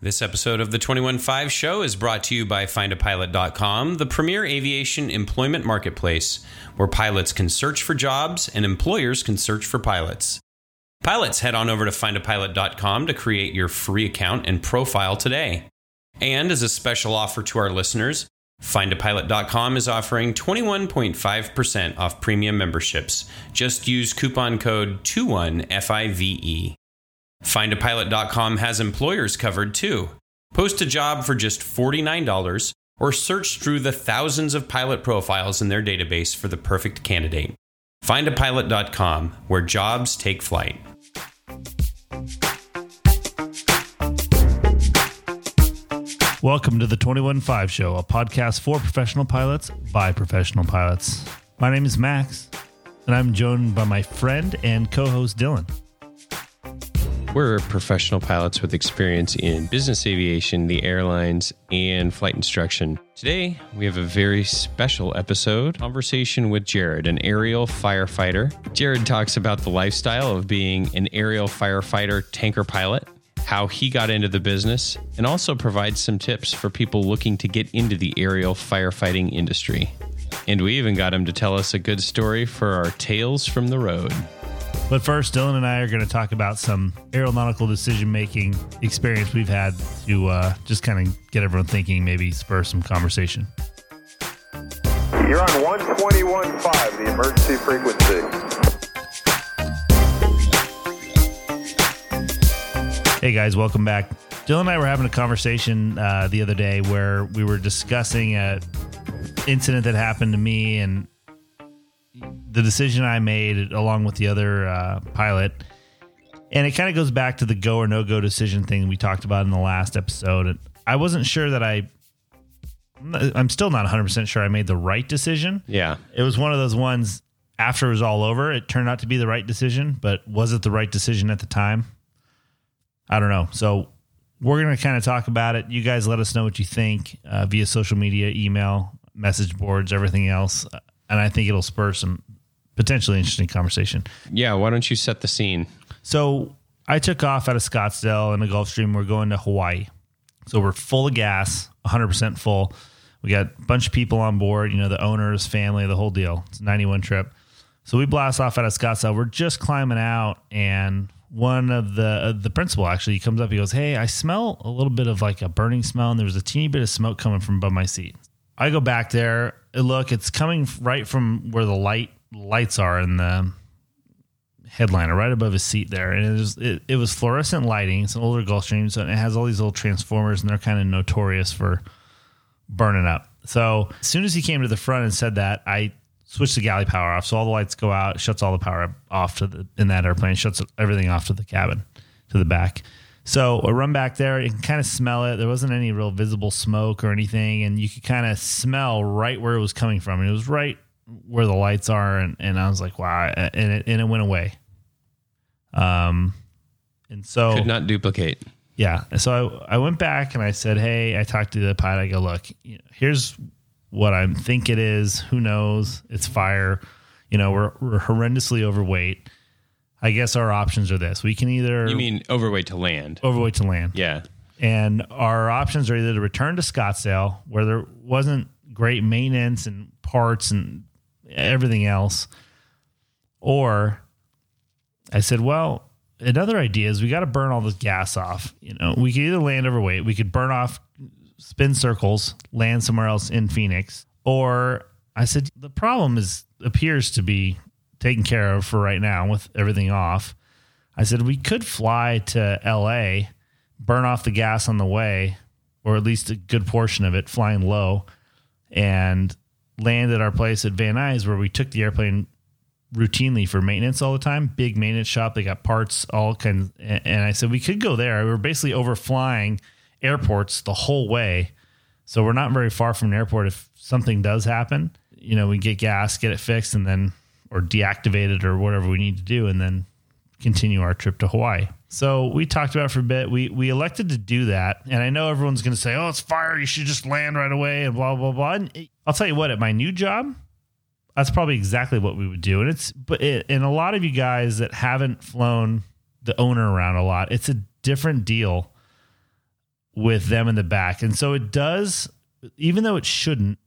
This episode of the 215 Show is brought to you by findapilot.com, the premier aviation employment marketplace where pilots can search for jobs and employers can search for pilots. Pilots, head on over to findapilot.com to create your free account and profile today. And as a special offer to our listeners, findapilot.com is offering 21.5% off premium memberships. Just use coupon code 21FIVE. Findapilot.com has employers covered too. Post a job for just $49 or search through the thousands of pilot profiles in their database for the perfect candidate. Findapilot.com, where jobs take flight. Welcome to the 215 Show, a podcast for professional pilots by professional pilots. My name is Max, and I'm joined by my friend and co host Dylan. We're professional pilots with experience in business aviation, the airlines, and flight instruction. Today, we have a very special episode conversation with Jared, an aerial firefighter. Jared talks about the lifestyle of being an aerial firefighter tanker pilot, how he got into the business, and also provides some tips for people looking to get into the aerial firefighting industry. And we even got him to tell us a good story for our Tales from the Road. But first, Dylan and I are going to talk about some aeronautical decision making experience we've had to uh, just kind of get everyone thinking, maybe spur some conversation. You're on 121.5, the emergency frequency. Hey guys, welcome back. Dylan and I were having a conversation uh, the other day where we were discussing a incident that happened to me and the decision I made along with the other uh, pilot. And it kind of goes back to the go or no go decision thing we talked about in the last episode. And I wasn't sure that I, I'm still not 100% sure I made the right decision. Yeah. It was one of those ones after it was all over, it turned out to be the right decision, but was it the right decision at the time? I don't know. So we're going to kind of talk about it. You guys let us know what you think uh, via social media, email, message boards, everything else. And I think it'll spur some potentially interesting conversation. Yeah. Why don't you set the scene? So I took off out of Scottsdale in the Gulfstream. We're going to Hawaii. So we're full of gas, 100% full. We got a bunch of people on board, you know, the owners, family, the whole deal. It's a 91 trip. So we blast off out of Scottsdale. We're just climbing out, and one of the uh, the principal actually comes up. He goes, "Hey, I smell a little bit of like a burning smell, and there was a teeny bit of smoke coming from above my seat." I go back there. Look, it's coming right from where the light lights are in the headliner, right above his seat there, and it was it, it was fluorescent lighting. It's an older Gulfstream, so it has all these little transformers, and they're kind of notorious for burning up. So as soon as he came to the front and said that, I switched the galley power off, so all the lights go out, shuts all the power off to the in that airplane, shuts everything off to the cabin, to the back. So I run back there. You can kind of smell it. There wasn't any real visible smoke or anything, and you could kind of smell right where it was coming from. And it was right where the lights are, and, and I was like, wow, and it and it went away. Um, and so Could not duplicate. yeah. So I, I went back and I said, Hey, I talked to the pilot. I go, look, you know, here's what I think it is. Who knows? It's fire. You know, we're, we're horrendously overweight. I guess our options are this. We can either You mean overweight to land? overweight to land. Yeah. And our options are either to return to Scottsdale, where there wasn't great maintenance and parts and everything else, or I said, well, another idea is we got to burn all this gas off. You know, we could either land overweight, we could burn off, spin circles, land somewhere else in Phoenix, or I said the problem is appears to be taken care of for right now with everything off. I said we could fly to LA, burn off the gas on the way, or at least a good portion of it, flying low, and land at our place at Van Nuys where we took the airplane routinely for maintenance all the time. Big maintenance shop. They got parts, all kinds. And I said we could go there. We were basically overflying airports the whole way, so we're not very far from an airport. If something does happen, you know, we get gas, get it fixed, and then or deactivate it or whatever we need to do, and then continue our trip to Hawaii. So we talked about it for a bit. We we elected to do that, and I know everyone's going to say, "Oh, it's fire! You should just land right away," and blah blah blah. And I'll tell you what, at my new job, that's probably exactly what we would do. And it's but it, and a lot of you guys that haven't flown the owner around a lot, it's a different deal with them in the back. And so it does, even though it shouldn't,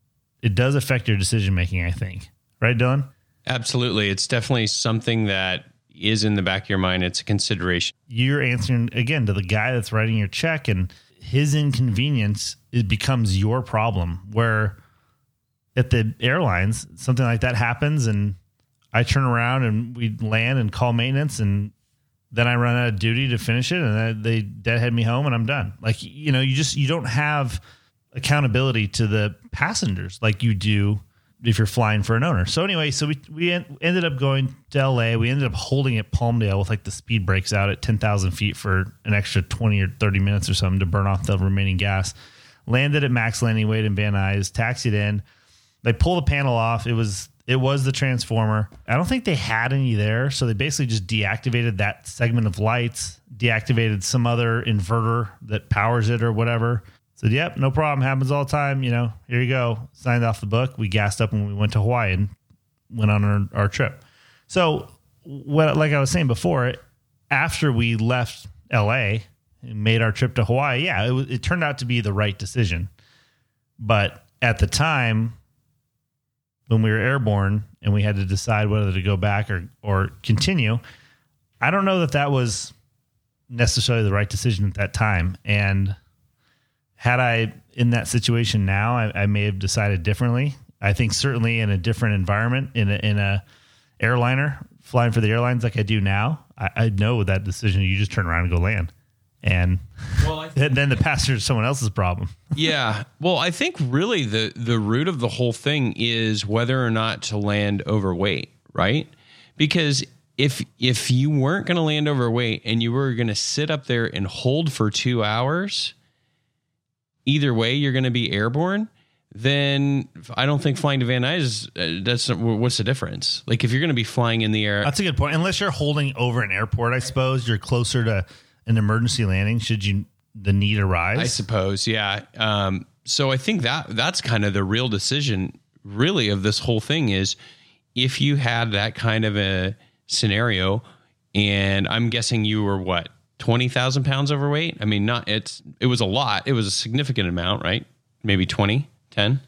it does affect your decision making, I think. Right, Dylan? Absolutely. It's definitely something that is in the back of your mind. It's a consideration. You're answering again to the guy that's writing your check, and his inconvenience it becomes your problem. Where at the airlines, something like that happens, and I turn around and we land and call maintenance, and then I run out of duty to finish it, and they deadhead me home, and I'm done. Like you know, you just you don't have accountability to the passengers like you do if you're flying for an owner. So anyway, so we we en- ended up going to LA. We ended up holding at Palmdale with like the speed brakes out at 10,000 feet for an extra 20 or 30 minutes or something to burn off the remaining gas. Landed at Max Landing Weight in Van Nuys, taxied in. They pull the panel off. It was it was the transformer. I don't think they had any there, so they basically just deactivated that segment of lights, deactivated some other inverter that powers it or whatever. Said, "Yep, no problem. Happens all the time. You know, here you go." Signed off the book. We gassed up when we went to Hawaii and went on our, our trip. So, what like I was saying before, after we left L.A. and made our trip to Hawaii, yeah, it, it turned out to be the right decision. But at the time, when we were airborne and we had to decide whether to go back or or continue, I don't know that that was necessarily the right decision at that time. And had I in that situation now, I, I may have decided differently. I think certainly in a different environment, in a, in a airliner flying for the airlines like I do now, I, I know that decision. You just turn around and go land, and Well, I then the passenger is someone else's problem. yeah. Well, I think really the the root of the whole thing is whether or not to land overweight, right? Because if if you weren't going to land overweight and you were going to sit up there and hold for 2 hours, either way you're going to be airborne, then I don't think flying to Van Nuys is uh, that's what's the difference? Like if you're going to be flying in the air That's a good point. Unless you're holding over an airport, I suppose you're closer to an emergency landing should you the need arise. I suppose, yeah. Um, so I think that that's kind of the real decision, really, of this whole thing is if you had that kind of a scenario, and I'm guessing you were what twenty thousand pounds overweight. I mean, not it's it was a lot. It was a significant amount, right? Maybe 20, 10?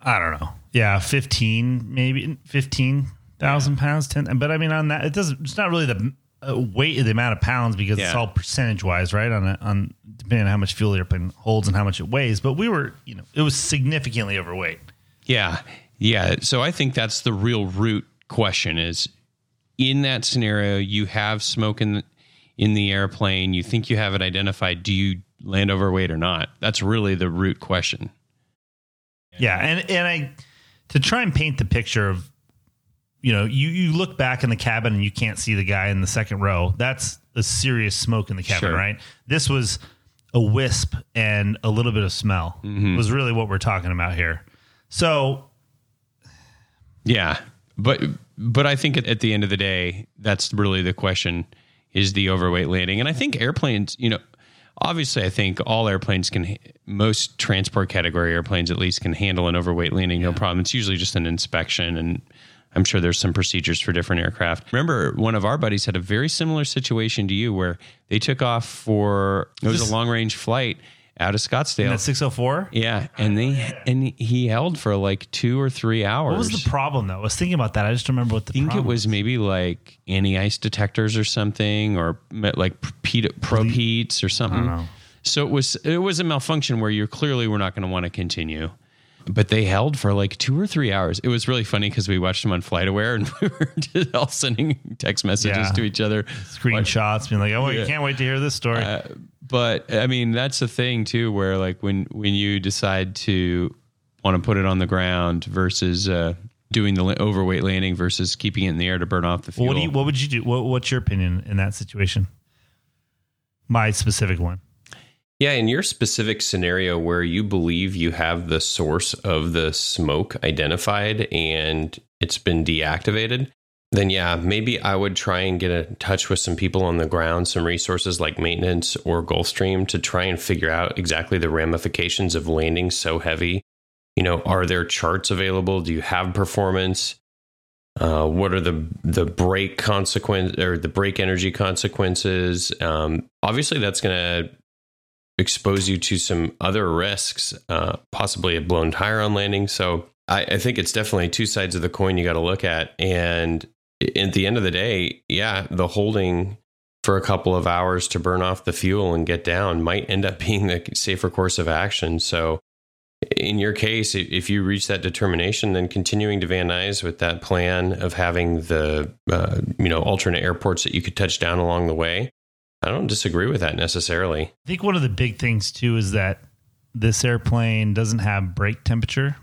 I don't know. Yeah, fifteen, maybe fifteen thousand pounds, ten. But I mean, on that, it doesn't. It's not really the uh, weight of the amount of pounds because it's all percentage wise, right? On a, on depending on how much fuel the airplane holds and how much it weighs. But we were, you know, it was significantly overweight. Yeah. Yeah. So I think that's the real root question is in that scenario, you have smoke in in the airplane, you think you have it identified. Do you land overweight or not? That's really the root question. Yeah, and and I to try and paint the picture of you know, you you look back in the cabin and you can't see the guy in the second row. That's a serious smoke in the cabin, Sure. right? This was a wisp and a little bit of smell. Mm-hmm. Was really what we're talking about here. So, Yeah. But but I think at, at the end of the day, that's really the question is the overweight landing. And I think airplanes, you know, obviously I think all airplanes can most transport category airplanes at least can handle an overweight landing no problem. It's usually just an inspection and I'm sure there's some procedures for different aircraft. Remember, one of our buddies had a very similar situation to you where they took off for it was This- a long range flight out of Scottsdale. at 604, yeah, and they and he held for like two or three hours. what was the problem though? I was thinking about that. I just remember what the I think it was maybe like anti ice detectors or something, or like prop heats or something. know. So it was it was a malfunction where you clearly were not going to want to continue. But they held for like two or three hours. It was really funny because we watched them on FlightAware and we were just all sending text messages Yeah. to each other. screenshots being like, "Oh, you Yeah. can't wait to hear this story." But I mean, that's the thing too, where like when when you decide to want to put it on the ground versus uh, doing the overweight landing versus keeping it in the air to burn off the fuel. what do you, what would you do? What, what's your opinion in that situation? My specific one. Yeah, in your specific scenario where you believe you have the source of the smoke identified and it's been deactivated, then yeah, maybe I would try and get in touch with some people on the ground, some resources like maintenance or Gulfstream to try and figure out exactly the ramifications of landing so heavy. You know, are there charts available? Do you have performance? Uh, what are the the brake consequence or the brake energy consequences? Um, obviously, that's going to expose you to some other risks, uh, possibly a blown tire on landing. So I, I think it's definitely two sides of the coin you got to look at. And at the end of the day, yeah, the holding for a couple of hours to burn off the fuel and get down might end up being the safer course of action. So in your case, if you reach that determination, then continuing to Van Nuys with that plan of having the uh, you know alternate airports that you could touch down along the way, I don't disagree with that necessarily. I think one of the big things too is that this airplane doesn't have brake temperature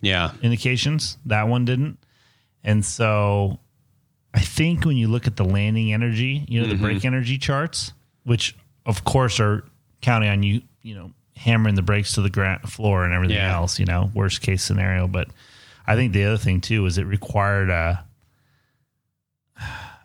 Yeah, indications. That one didn't. And so I think when you look at the landing energy, you know, the mm-hmm. brake energy charts, which of course are counting on you, you know, hammering the brakes to the ground floor and everything Yeah. else, you know, worst case scenario. But I think the other thing too is it required a,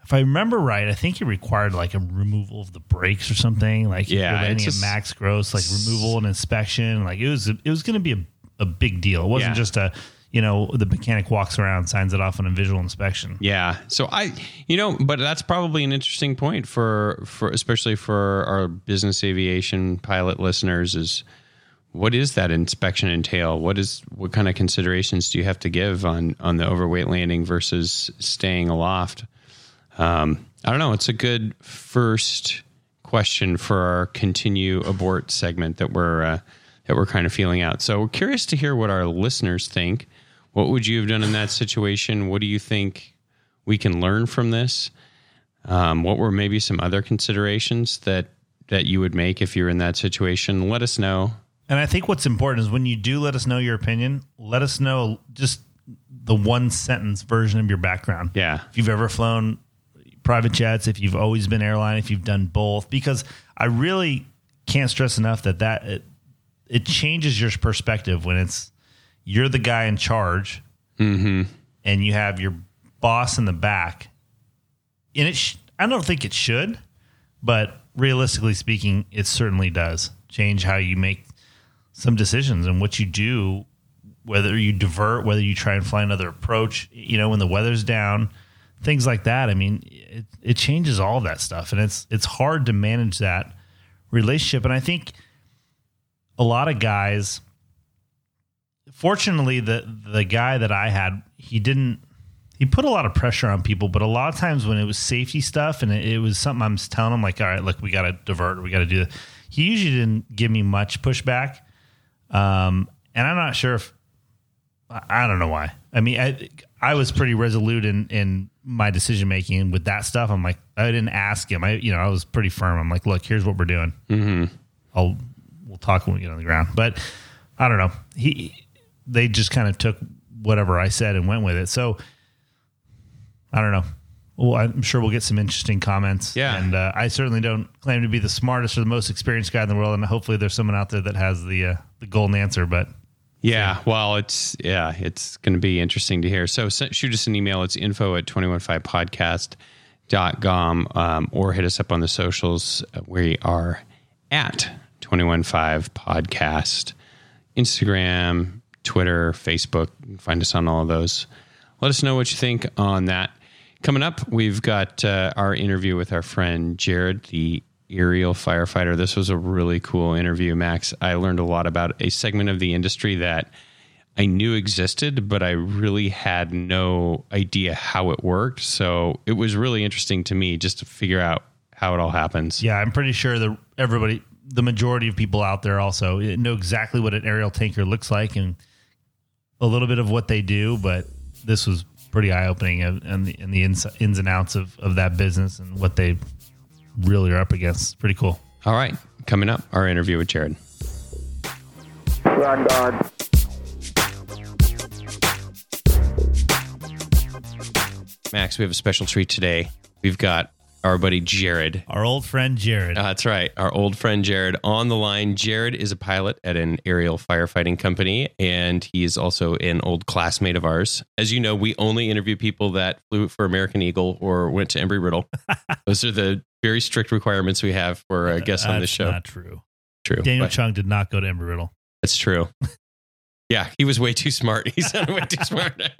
if I remember right, I think it required like a removal of the brakes or something. Like Yeah, it's just- max gross, like removal and inspection. Like it was, it was going to be a, a big deal. It wasn't Yeah. just a, you know, the mechanic walks around, signs it off on a visual inspection. Yeah. So I, you know, but that's probably an interesting point for, for especially for our business aviation pilot listeners is what is that inspection entail? What is, what kind of considerations do you have to give on, on the overweight landing versus staying aloft? Um, I don't know. It's a good first question for our continue abort segment that we're, uh, that we're kind of feeling out. So we're curious to hear what our listeners think. What would you have done in that situation? What do you think we can learn from this? Um, what were maybe some other considerations that that you would make if you're in that situation? Let us know. And I think what's important is when you do let us know your opinion, let us know just the one sentence version of your background. Yeah. If you've ever flown private jets, if you've always been airline, if you've done both, because I really can't stress enough that that it, it changes your perspective when it's you're the guy in charge mm-hmm. and you have your boss in the back. And it, sh- I don't think it should, but realistically speaking, it certainly does change how you make some decisions and what you do, whether you divert, whether you try and fly another approach, you know, when the weather's down, things like that. I mean, it, it changes all that stuff. And it's, it's hard to manage that relationship. And I think a lot of guys, fortunately, the, the guy that I had, he didn't, he put a lot of pressure on people, but a lot of times when it was safety stuff and it, it was something I'm telling him like, all right, look, we got to divert, we got to do that. He usually didn't give me much pushback. Um, and I'm not sure if I I don't know why. I mean, I I was pretty resolute in in my decision making with that stuff. I'm like, I didn't ask him. I you know I was pretty firm. I'm like, look, here's what we're doing. Mm-hmm. I'll we'll talk when we get on the ground. But I don't know. He they just kind of took whatever I said and went with it. So I don't know. Well, I'm sure we'll get some interesting comments. Yeah. and uh, I certainly don't claim to be the smartest or the most experienced guy in the world. And hopefully, there's someone out there that has the uh, the golden answer. But Yeah, well, it's yeah, it's going to be interesting to hear. So shoot us an email. It's info at 215podcast.com um, or hit us up on the socials. We are at 215 podcast, Instagram, Twitter, Facebook. You can find us on all of those. Let us know what you think on that. Coming up, we've got uh, our interview with our friend Jared, the aerial firefighter. This was a really cool interview, Max. I learned a lot about a segment of the industry that I knew existed, but I really had no idea how it worked. So it was really interesting to me just to figure out how it all happens. Yeah, I'm pretty sure that everybody, the majority of people out there, also know exactly what an aerial tanker looks like and a little bit of what they do. But this was pretty eye opening and the, and the ins, ins and outs of, of that business and what they really are up against. Pretty cool. All right. Coming up, our interview with Jared. Rock on. Max, we have a special treat today. We've got our buddy Jared. Our old friend Jared. Uh, that's right. Our old friend Jared on the line. Jared is a pilot at an aerial firefighting company, and he is also an old classmate of ours. As you know, we only interview people that flew for American Eagle or went to Embry Riddle. Those are the very strict requirements we have for uh, guests on this show. That's show. Not true. true. Daniel but Chung did not go to Embry Riddle. That's true. yeah, he was way too smart. He sounded way too smart.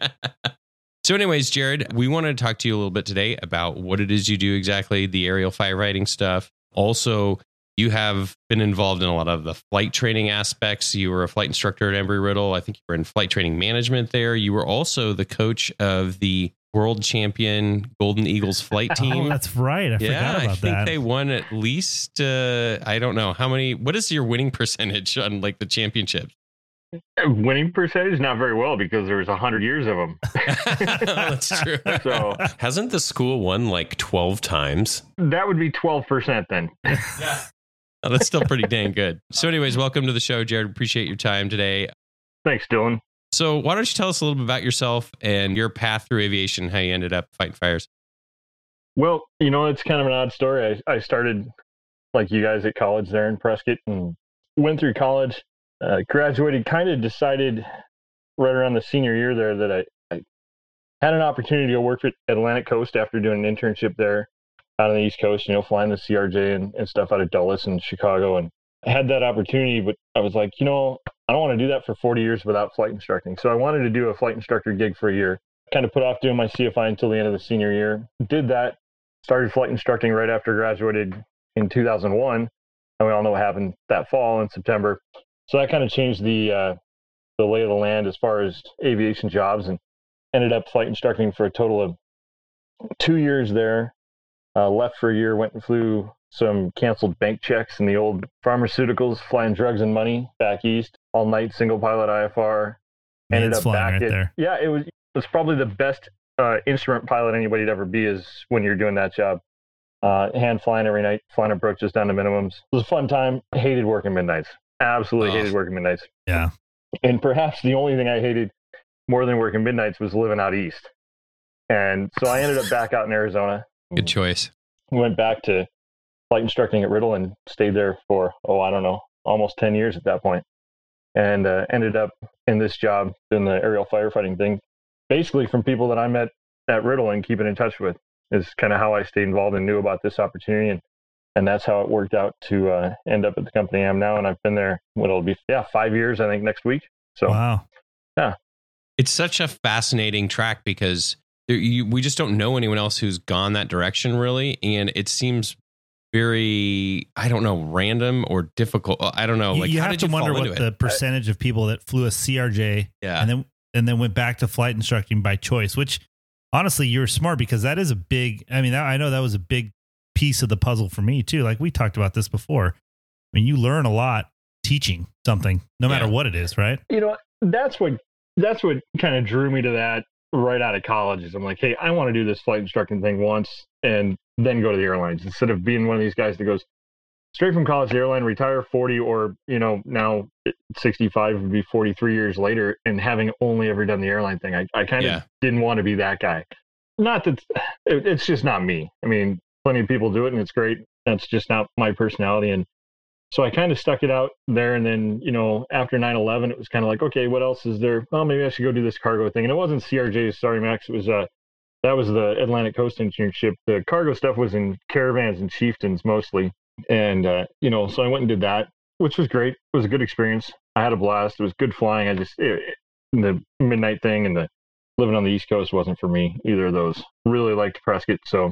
So, anyways, Jared, we wanted to talk to you a little bit today about what it is you do exactly, the aerial firefighting stuff. Also, you have been involved in a lot of the flight training aspects. You were a flight instructor at Embry Riddle. I think you were in flight training management there. You were also the coach of the world champion Golden Eagles flight Oh, team. that's right. I yeah, forgot about I think that. they won at least uh, I don't know how many. What is your winning percentage on like the championships? Winning percentage, not very well because there was a hundred years of them. That's true. So Hasn't the school won like 12 times? that would be twelve percent then. Oh, that's still pretty dang good. So, anyways, welcome to the show, Jared. Appreciate your time today. Thanks, Dylan. So, why don't you tell us a little bit about yourself and your path through aviation, how you ended up fighting fires? Well, you know, it's kind of an odd story. I, I started like you guys at college there in Prescott and went through college, uh, graduated, kind of decided right around the senior year there that I, I had an opportunity to go work at Atlantic Coast after doing an internship there out on the East Coast, you know, flying the CRJ and, and stuff out of Dulles and Chicago. And I had that opportunity, but I was like, you know, I don't want to do that for 40 years without flight instructing. So I wanted to do a flight instructor gig for a year. Kind of put off doing my CFI until the end of the senior year. Did that, started flight instructing right after graduated in 2001 and we all know what happened that fall in september so that kind of changed the uh, the lay of the land as far as aviation jobs and ended up flight instructing for a total of two years there uh, left for a year went and flew some canceled bank checks and the old pharmaceuticals flying drugs and money back east all night single pilot ifr ended Man's up flying back right at, there. yeah it was it was probably the best uh, instrument pilot anybody'd ever be is when you're doing that job uh, hand flying every night, flying approaches down to minimums. It was a fun time. Hated working midnights. Absolutely Oh. hated working midnights. Yeah. And perhaps the only thing I hated more than working midnights was living out east. And so I ended up back out in Arizona. Good choice. Went back to flight instructing at Riddle and stayed there for, oh, I don't know, almost 10 years at that point. And uh, ended up in this job doing the aerial firefighting thing, basically from people that I met at Riddle and keeping in touch with is kind of how I stayed involved and knew about this opportunity. And, and that's how it worked out to uh, end up at the company I am now. And I've been there, what it'll be, yeah, five years, I think, next week. So, Wow. Yeah. It's such a fascinating track because there, you, we just don't know anyone else who's gone that direction, really. And it seems very, I don't know, random or difficult. Uh, I don't know. You- Like, you how have did to you wonder what the it? percentage of people that flew a CRJ Yeah. and then and then went back to flight instructing by choice. Which honestly, you're smart because that is a big. I mean, that, I know that was a big piece of the puzzle for me too. Like we talked about this before. I mean, you learn a lot teaching something, no matter Yeah. what it is, right? you know, that's what that's what kind of drew me to that right out of college. Is I'm like, hey, I want to do this flight instructing thing once and then go to the airlines instead of being one of these guys that goes straight from college to airline, retire 40 or you know now 65 would be 43 years later, and having only ever done the airline thing. I, I kind of Yeah. didn't want to be that guy. Not that it, it's just not me. I mean, plenty of people do it, and it's great. That's just not my personality, and so I kind of stuck it out there. And then, you know, after 9 11, it was kind of like, okay, what else is there? Well, maybe I should go do this cargo thing. And it wasn't CRJ's, sorry, Max. It was, uh, that was the Atlantic Coast internship. The cargo stuff was in caravans and chieftains mostly. And, uh, you know, so I went and did that, which was great. It was a good experience. I had a blast. It was good flying. I just, it, it- the midnight thing and the living on the East Coast wasn't for me, either of those. Really liked Prescott. So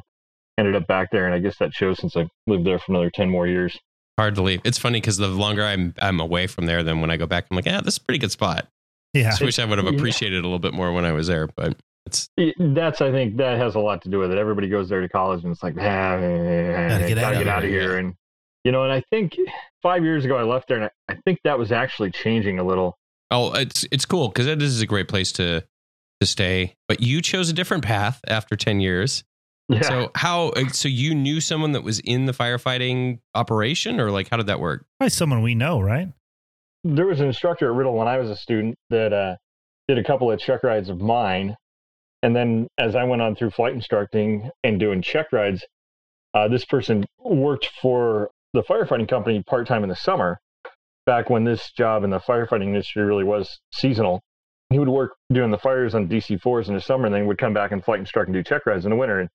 ended up back there. And I guess that shows since I lived there for another 10 more years. Hard to leave. It's funny because the longer I'm I'm away from there, then when I go back, I'm like, yeah, this is a pretty good spot. Yeah. Just wish I would have Yeah. appreciated it a little bit more when I was there. But it's that's I think that has a lot to do with it. Everybody goes there to college and it's like, ah, gotta get get, out of out of here, here. And you know, and I think five years ago I left there, and I, I think that was actually changing a little. oh, it's it's cool because this is a great place to to stay. But you chose a different path after ten years. Yeah. So how? uh, So you knew someone that was in the firefighting operation, or like how did that work? Probably someone we know, right? there was an instructor at Riddle when I was a student that uh, did a couple of check rides of mine, and then as I went on through flight instructing and doing check rides, uh, this person worked for the firefighting company part time in the summer, back when this job in the firefighting industry really was seasonal. He would work doing the fires on DC fours in the summer, and then would come back and flight instruct and do check rides in the winter. And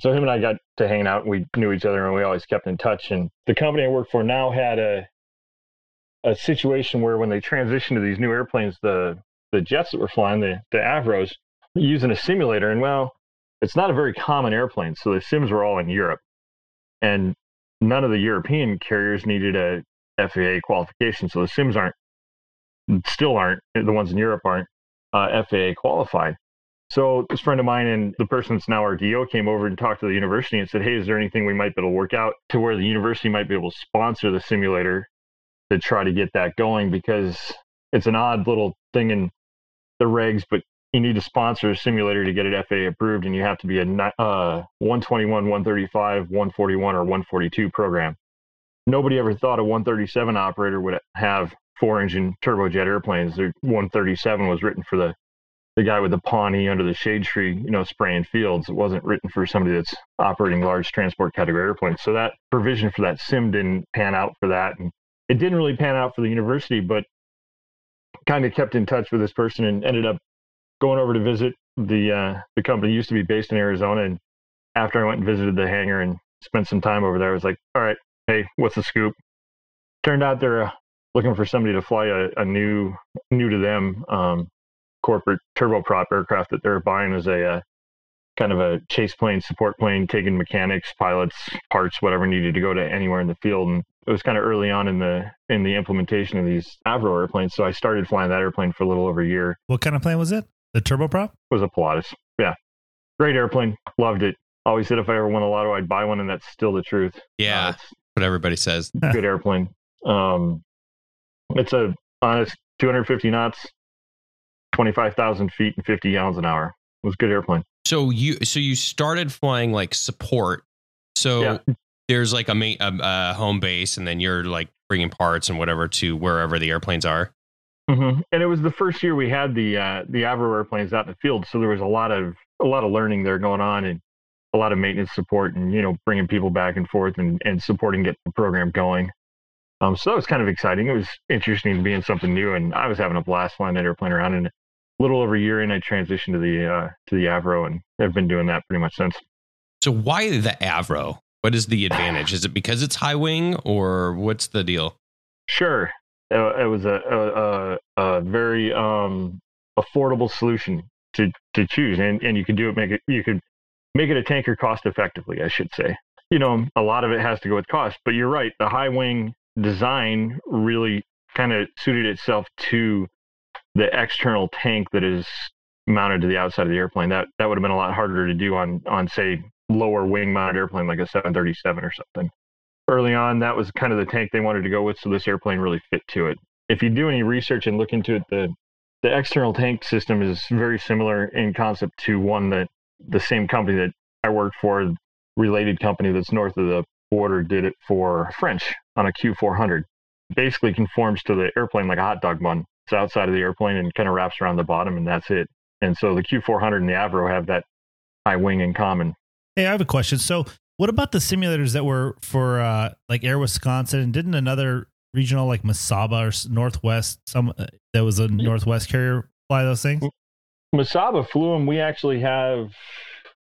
so him and I got to hanging out. And we knew each other, and we always kept in touch. And the company I work for now had a a situation where when they transitioned to these new airplanes, the the jets that were flying, the the Avros, using a simulator, and well, it's not a very common airplane, so the sims were all in Europe, and none of the European carriers needed a FAA qualification. So the sims aren't, still aren't, the ones in Europe aren't uh, FAA qualified. So this friend of mine and the person that's now our DO came over and talked to the university and said, "Hey, is there anything we might be able to work out to where the university might be able to sponsor the simulator to try to get that going? Because it's an odd little thing in the regs, but you need to sponsor a simulator to get it FAA approved, and you have to be a uh, 121, 135, 141, or 142 program. Nobody ever thought a 137 operator would have four-engine turbojet airplanes. The 137 was written for the the guy with the Pawnee under the shade tree, you know, spraying fields. It wasn't written for somebody that's operating large transport category airplanes. So that provision for that sim didn't pan out for that. And it didn't really pan out for the university, but kind of kept in touch with this person and ended up going over to visit the uh, the company used to be based in Arizona. And after I went and visited the hangar and spent some time over there, I was like, all right, hey, what's the scoop? Turned out they're uh, looking for somebody to fly a, a new new to them um, corporate turboprop aircraft that they're buying as a uh, kind of a chase plane, support plane, taking mechanics, pilots, parts, whatever needed to go to anywhere in the field. And it was kind of early on in the in the implementation of these Avro airplanes. So I started flying that airplane for a little over a year. What kind of plane was it? The turboprop? It was a Pilatus. Yeah, great airplane. Loved it. Always said if I ever won a lotto, I'd buy one, and that's still the truth. Yeah, uh, what everybody says. Good airplane. Um, it's a honest 250 knots, 25,000 feet and 50 gallons an hour. It was a good airplane. So you so you started flying like support. So yeah. there's like a, main, a, a, home base, and then you're like bringing parts and whatever to wherever the airplanes are. Mm-hmm. And it was the first year we had the uh, the Avro airplanes out in the field, so there was a lot of a lot of learning there going on, and a lot of maintenance support, and you know bringing people back and forth and and supporting get the program going. Um, so that was kind of exciting. It was interesting to be in something new, and I was having a blast flying that airplane around. And little over a year in, I transitioned to the uh, to the Avro, and I've been doing that pretty much since. So why the Avro? What is the advantage? is it because it's high wing, or what's the deal? Sure, it, it was a, a, a very um, affordable solution to to choose, and and you could do it. Make it you could make it a tanker cost effectively, I should say. You know, a lot of it has to go with cost, but you're right. The high wing design really kind of suited itself to the external tank that is mounted to the outside of the airplane. That that would have been a lot harder to do on on say lower wing mounted airplane like a 737 or something. Early on, that was kind of the tank they wanted to go with, so this airplane really fit to it. If you do any research and look into it, the the external tank system is very similar in concept to one that the same company that I worked for, related company that's north of the border, did it for French on a Q400. Basically conforms to the airplane like a hot dog bun. It's outside of the airplane and kind of wraps around the bottom, and that's it. And so the Q400 and the Avro have that high wing in common. Hey, I have a question. So, what about the simulators that were for uh, like Air Wisconsin? And didn't another regional like Mesaba or Northwest, some uh, that was a Northwest carrier, fly those things? Mesaba flew them. We actually have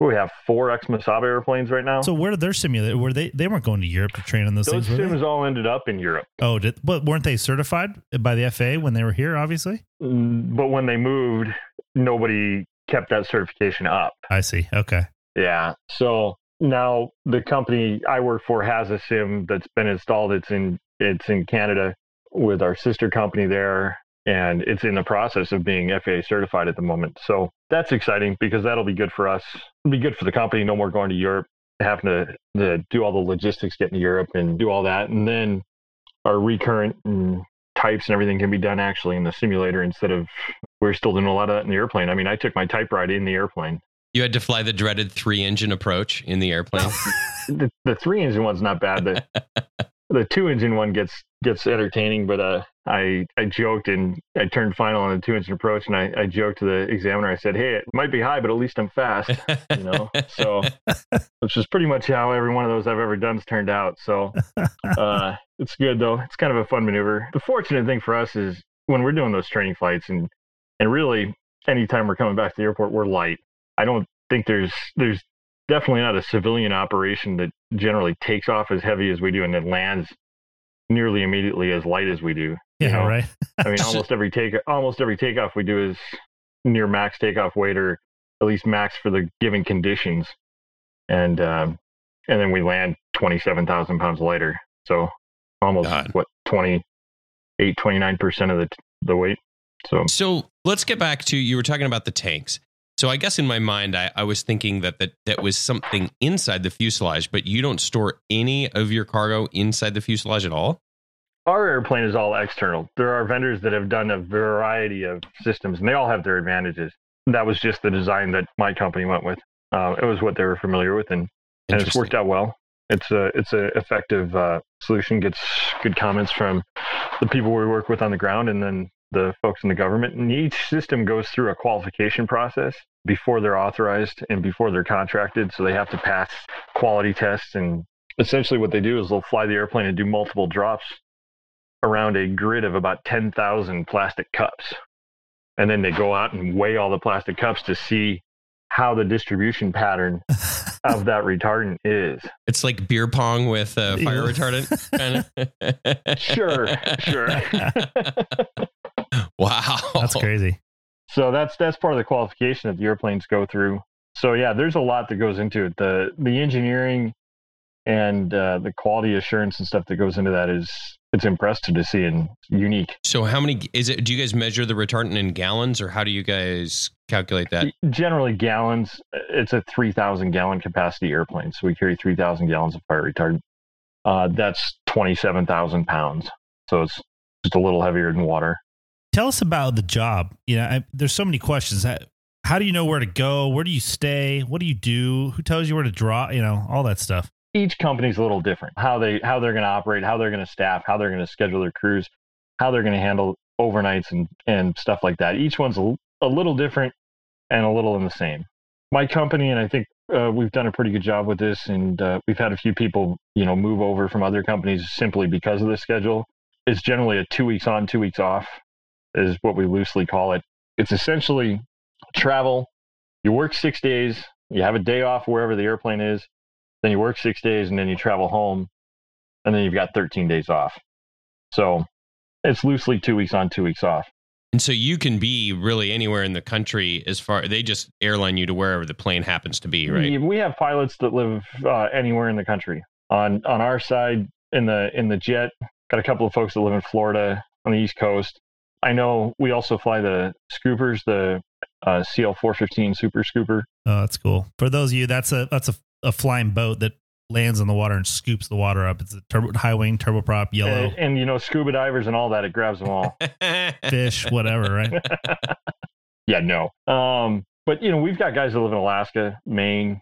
we have four ex Mesaba airplanes right now. So where did their simulator? Were they they weren't going to Europe to train on those, those things? Those sims all ended up in Europe. Oh, did but weren't they certified by the FAA when they were here? Obviously, mm, but when they moved, nobody kept that certification up. I see. Okay. Yeah. So now the company I work for has a sim that's been installed. It's in it's in Canada with our sister company there and it's in the process of being FAA certified at the moment. So that's exciting because that'll be good for us. It'll be good for the company. No more going to Europe, having to, to do all the logistics, getting to Europe and do all that. And then our recurrent and types and everything can be done actually in the simulator instead of we're still doing a lot of that in the airplane. I mean, I took my type ride in the airplane. You had to fly the dreaded three engine approach in the airplane. the, the three engine one's not bad. The, the two engine one gets gets entertaining, but uh, I I joked and I turned final on a two engine approach, and I, I joked to the examiner. I said, "Hey, it might be high, but at least I'm fast." You know, so which is pretty much how every one of those I've ever done's turned out. So uh, it's good though. It's kind of a fun maneuver. The fortunate thing for us is when we're doing those training flights, and and really anytime we're coming back to the airport, we're light. I don't think there's there's definitely not a civilian operation that generally takes off as heavy as we do and then lands nearly immediately as light as we do. Yeah, know? right. I mean, almost every take almost every takeoff we do is near max takeoff weight or at least max for the given conditions, and um, and then we land 27,000 pounds lighter. So almost God. what 28, 29 percent of the the weight. So So let's get back to you were talking about the tanks. So I guess in my mind, I, I was thinking that, that that was something inside the fuselage, but you don't store any of your cargo inside the fuselage at all. our airplane is all external. There are vendors that have done a variety of systems, and they all have their advantages. That was just the design that my company went with. Uh, it was what they were familiar with, and, and it's worked out well. It's a it's a effective uh, solution. Gets good comments from the people we work with on the ground, and then the folks in the government. And each system goes through a qualification process before they're authorized and before they're contracted. So they have to pass quality tests. And essentially, what they do is they'll fly the airplane and do multiple drops around a grid of about 10,000 plastic cups. And then they go out and weigh all the plastic cups to see how the distribution pattern of that retardant is. It's like beer pong with uh, fire retardant. Sure, sure. wow, That's crazy. so that's that's part of the qualification that the airplanes go through. So yeah, there's a lot that goes into it. The the engineering and uh, the quality assurance and stuff that goes into that is it's impressive to see and unique. So how many is it? Do you guys measure the retardant in gallons, or how do you guys calculate that? Generally, gallons. It's a 3,000 gallon capacity airplane, so we carry 3,000 gallons of fire retardant. Uh, that's 27,000 pounds, so it's just a little heavier than water. Tell us about the job. You know, I, there's so many questions. How, do you know where to go? Where do you stay? What do you do? Who tells you where to draw? You know, all that stuff. Each company's a little different. How they how they're going to operate, how they're going to staff, how they're going to schedule their crews, how they're going to handle overnights and and stuff like that. Each one's a, a little different and a little in the same. My company and I think uh, we've done a pretty good job with this, and uh, we've had a few people you know move over from other companies simply because of the schedule. It's generally a two weeks on, two weeks off, is what we loosely call it. It's essentially travel. You work six days, you have a day off wherever the airplane is, then you work six days, and then you travel home, and then you've got 13 days off. So it's loosely two weeks on, two weeks off. And so you can be really anywhere in the country as far they just airline you to wherever the plane happens to be, right? We- We have pilots that live uh, anywhere in the country. On on our side, in the in the jet, got a couple of folks that live in Florida on the East Coast. I know we also fly the scoopers, the uh, CL 415 Super Scooper. Oh, that's cool. For those of you, that's a that's a, a flying boat that lands in the water and scoops the water up. It's a turbo high wing turboprop, yellow And, and you know, scuba divers and all that, it grabs them all. fish, whatever, right? yeah, no. Um, but you know, we've got guys that live in Alaska, Maine,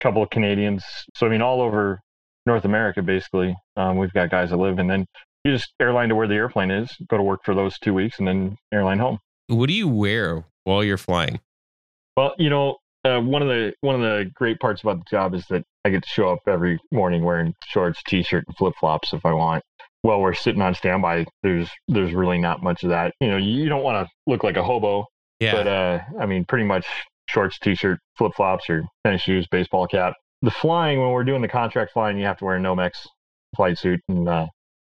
a couple of Canadians. So I mean, all over North America, basically, um, we've got guys that live, and then you just airline to where the airplane is, go to work for those two weeks, and then airline home. what do you wear while you're flying? Well, you know, uh, one of the one of the great parts about the job is that I get to show up every morning wearing shorts, t-shirt, and flip flops if I want. While we're sitting on standby, there's there's really not much of that. You know, you don't want to look like a hobo, Yeah. but uh, I mean, pretty much shorts, t-shirt, flip flops, or tennis shoes, baseball cap. The flying when we're doing the contract flying, you have to wear a Nomex flight suit and uh,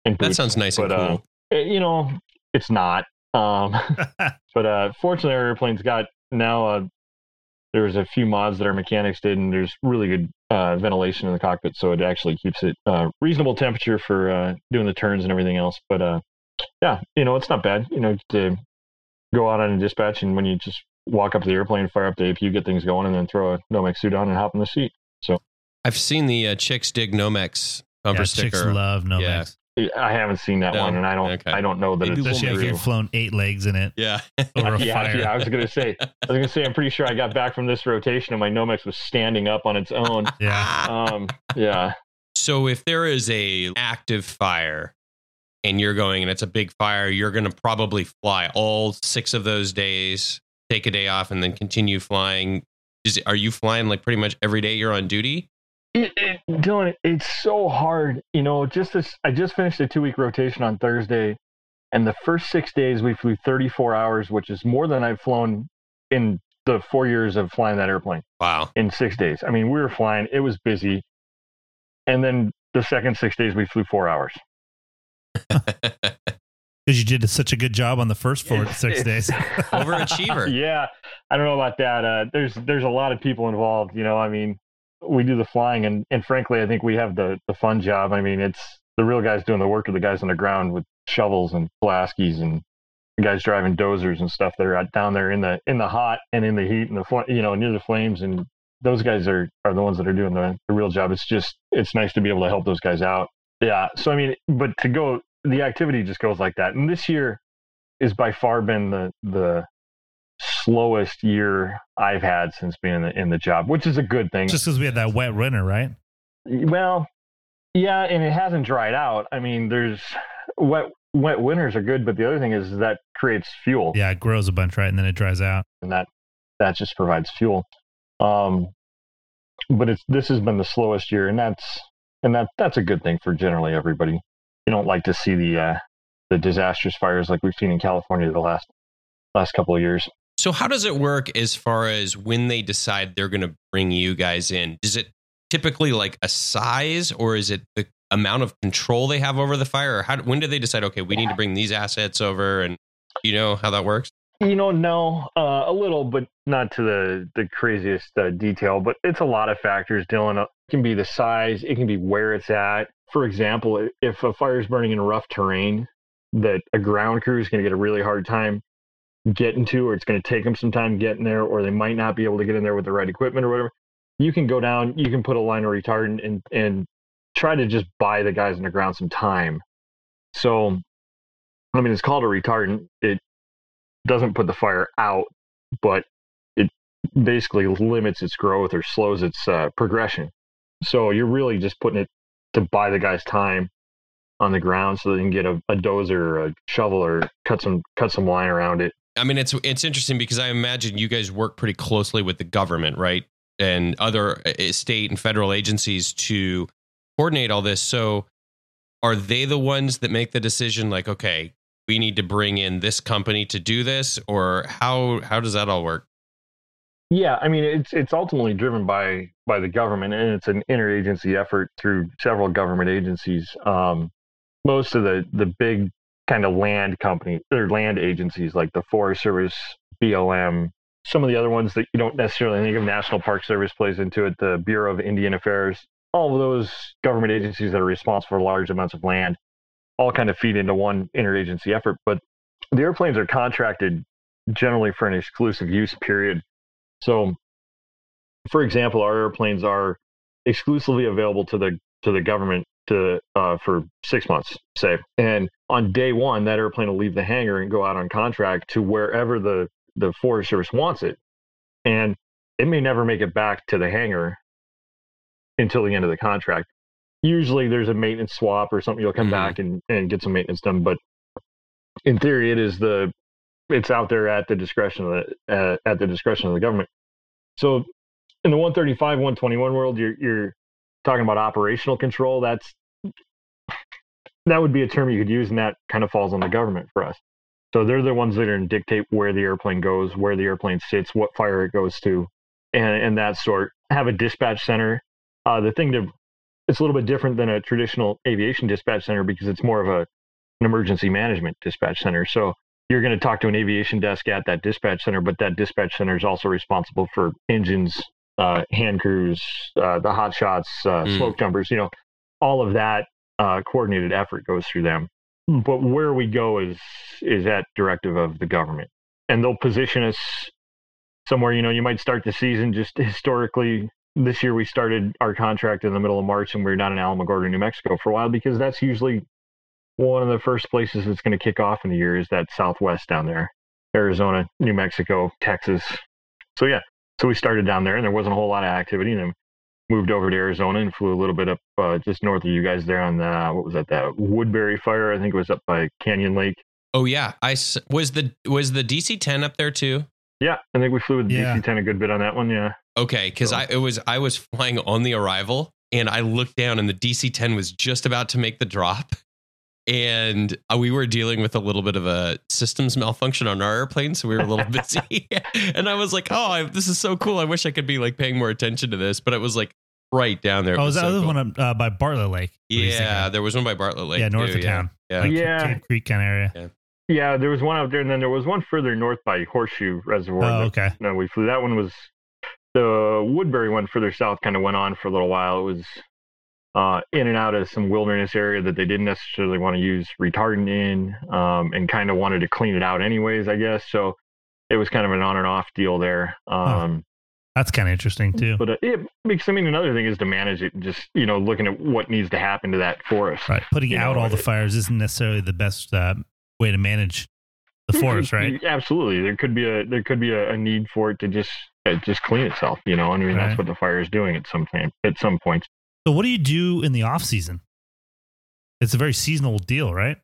and that sounds nice and but, uh, cool. Eh, you know, it's not. Um, but uh, fortunately, our airplane's got now. Uh, there's a few mods that our mechanics did, and there's really good uh, ventilation in the cockpit, so it actually keeps it uh, reasonable temperature for uh, doing the turns and everything else. But uh, yeah, you know, it's not bad. You know, to go out on a dispatch, and when you just walk up to the airplane, fire up the APU, get things going, and then throw a Nomex suit on and hop in the seat. So I've seen the uh, chicks dig Nomex bumper yeah, sticker. chicks love Nomex. Yeah. I haven't seen that No? one, and I don't. Okay. I don't know that Maybe it's we'll Especially if true. you've flown eight legs in it Yeah. over a yeah, fire. yeah, I was gonna say. I was gonna say. I'm pretty sure I got back from this rotation, and my Nomex was standing up on its own. yeah. Um, yeah. So if there is a active fire and you're going and it's a big fire, you're going to probably fly all six of those days, take a day off, and then continue flying. Is are you flying like pretty much every day you're on duty? It, it, Dylan, it's so hard. You know, just this. I just finished a two week rotation on Thursday, and the first six days we flew 34 hours, which is more than I've flown in the four years of flying that airplane Wow. in six days. I mean, we were flying. It was busy, and then the second six days we flew four hours. Because you did such a good job on the first four It's- six it's- days. Overachiever. yeah, I don't know about that. Uh, there's there's a lot of people involved. You know, I mean, we do the flying, and and frankly, I think we have the the fun job. I mean, it's the real guys doing the work of the guys on the ground with shovels and Pulaskis and the guys driving dozers and stuff that are out down there in the in the hot and in the heat and the fl- you know near the flames and those guys are are the ones that are doing the, the real job. It's just it's nice to be able to help those guys out. Yeah. So I mean, but to go the activity just goes like that. And this year is by far been the the slowest year I've had since being in the, in the job, which is a good thing. Just because we had that wet winter, right? Well, yeah, and it hasn't dried out. I mean, there's wet wet winters are good, but the other thing is that creates fuel. Yeah, it grows a bunch, right, and then it dries out, and that that just provides fuel. Um, but it's this has been the slowest year, and that's and that that's a good thing for generally everybody. You don't like to see the uh, the disastrous fires like we've seen in California the last last couple of years. So how does it work as far as when they decide they're going to bring you guys in? Is it typically like a size, or is it the amount of control they have over the fire? Or how, when do they decide? Okay, we need to bring these assets over, and you know how that works. You know, no, uh, a little, but not to the the craziest uh, detail. But it's a lot of factors, Dylan. It can be the size, it can be where it's at. For example, if a fire is burning in rough terrain, that a ground crew is going to get a really hard time getting to, or it's going to take them some time getting there, or they might not be able to get in there with the right equipment or whatever. You can go down, you can put a line of retardant and and try to just buy the guys on the ground some time. So, I mean, it's called a retardant. It doesn't put the fire out, but it basically limits its growth or slows its uh, progression. So you're really just putting it to buy the guys time on the ground so they can get a, a dozer or a shovel or cut some cut some line around it. I mean, it's it's interesting because I imagine you guys work pretty closely with the government, right, and other uh, state and federal agencies to coordinate all this. So, are they the ones that make the decision? Like, okay, we need to bring in this company to do this, or how how does that all work? Yeah, I mean it's it's ultimately driven by by the government, and it's an interagency effort through several government agencies. Um, most of the the big kind of land company or land agencies like the Forest Service, BLM, some of the other ones that you don't necessarily think of. National Park Service plays into it. The Bureau of Indian Affairs. All of those government agencies that are responsible for large amounts of land all kind of feed into one interagency effort. But the airplanes are contracted generally for an exclusive use period. So, for example, our airplanes are exclusively available to the to the government to uh, for six months, say. And on day one, that airplane will leave the hangar and go out on contract to wherever the the Forest Service wants it, and it may never make it back to the hangar until the end of the contract usually there's a maintenance swap or something. You'll come mm-hmm. back and, and get some maintenance done. But in theory, it is the it's out there at the discretion of the uh, at the discretion of the government. So in the 135, 121 world, you're you're talking about operational control. That's that would be a term you could use, and that kind of falls on the government for us. So they're the ones that are going to dictate where the airplane goes, where the airplane sits, what fire it goes to, and and that sort. Have a dispatch center. Uh, the thing to it's a little bit different than a traditional aviation dispatch center because it's more of a an emergency management dispatch center. So you're going to talk to an aviation desk at that dispatch center, but that dispatch center is also responsible for engines, uh, hand crews, uh, the hot shots, uh, mm. smoke jumpers. You know, all of that uh, coordinated effort goes through them. But where we go is is at directive of the government, and they'll position us somewhere. You know, you might start the season just historically this year we started our contract in the middle of March and we are not in Alamogordo, New Mexico for a while because that's usually one of the first places that's going to kick off in the year is that Southwest down there, Arizona, New Mexico, Texas. So yeah, so we started down there and there wasn't a whole lot of activity and then moved over to Arizona and flew a little bit up uh, just north of you guys there on the, what was that, that Woodbury fire. I think it was up by Canyon Lake. Oh yeah. I was the, was the DC 10 up there too? Yeah. I think we flew with yeah. DC 10 a good bit on that one. Yeah. Okay, because so. I it was I was flying on the arrival and I looked down and the DC 10 was just about to make the drop. And uh, we were dealing with a little bit of a systems malfunction on our airplane, so we were a little busy. and I was like, "Oh, I, this is so cool! I wish I could be like paying more attention to this." But it was like right down there. Oh, was that so cool. one uh, by Bartlett Lake? Yeah, there was one by Bartlett Lake. Yeah, north too, of town. Yeah, like yeah. Cave Creek kind of area. Yeah. Yeah, there was one out there, and then there was one further north by Horseshoe Reservoir. Oh, okay. No, we flew. That one was the Woodbury one further south kind of went on for a little while. It was uh, in and out of some wilderness area that they didn't necessarily want to use retardant in, um, and kind of wanted to clean it out anyways, I guess. So it was kind of an on and off deal there. Um, That's kind of interesting too. But uh, it makes, I mean, another thing is to manage it, just, you know, looking at what needs to happen to that forest. Right. Putting You out know, all the it- fires isn't necessarily the best uh, way to manage the forest, right? Absolutely. There could be a, there could be a, a need for it to just, uh, just clean itself, you know, I mean, Right. that's what the fire is doing at some time, at some points. So what do you do in the off season? It's a very seasonal deal, right?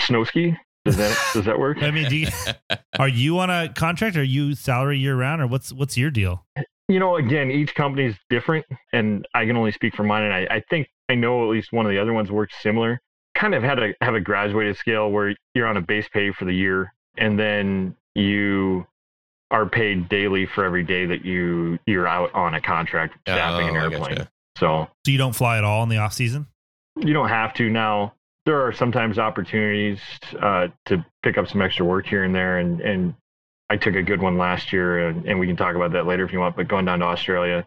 Snow ski? Does that, does that work? I mean, do you, are you on a contract? Are you salary year round, or what's what's your deal? you know, again, each company is different, and I can only speak for mine. And I, I think I know at least one of the other ones works similar. Kind of had a have a graduated scale where you're on a base pay for the year, and then you are paid daily for every day that you you're out on a contract staffing an Oh, I airplane. gotcha. So So you don't fly at all in the off season? you don't have to now. There are sometimes opportunities uh, to pick up some extra work here and there, and and I took a good one last year, and, and we can talk about that later if you want. But going down to Australia.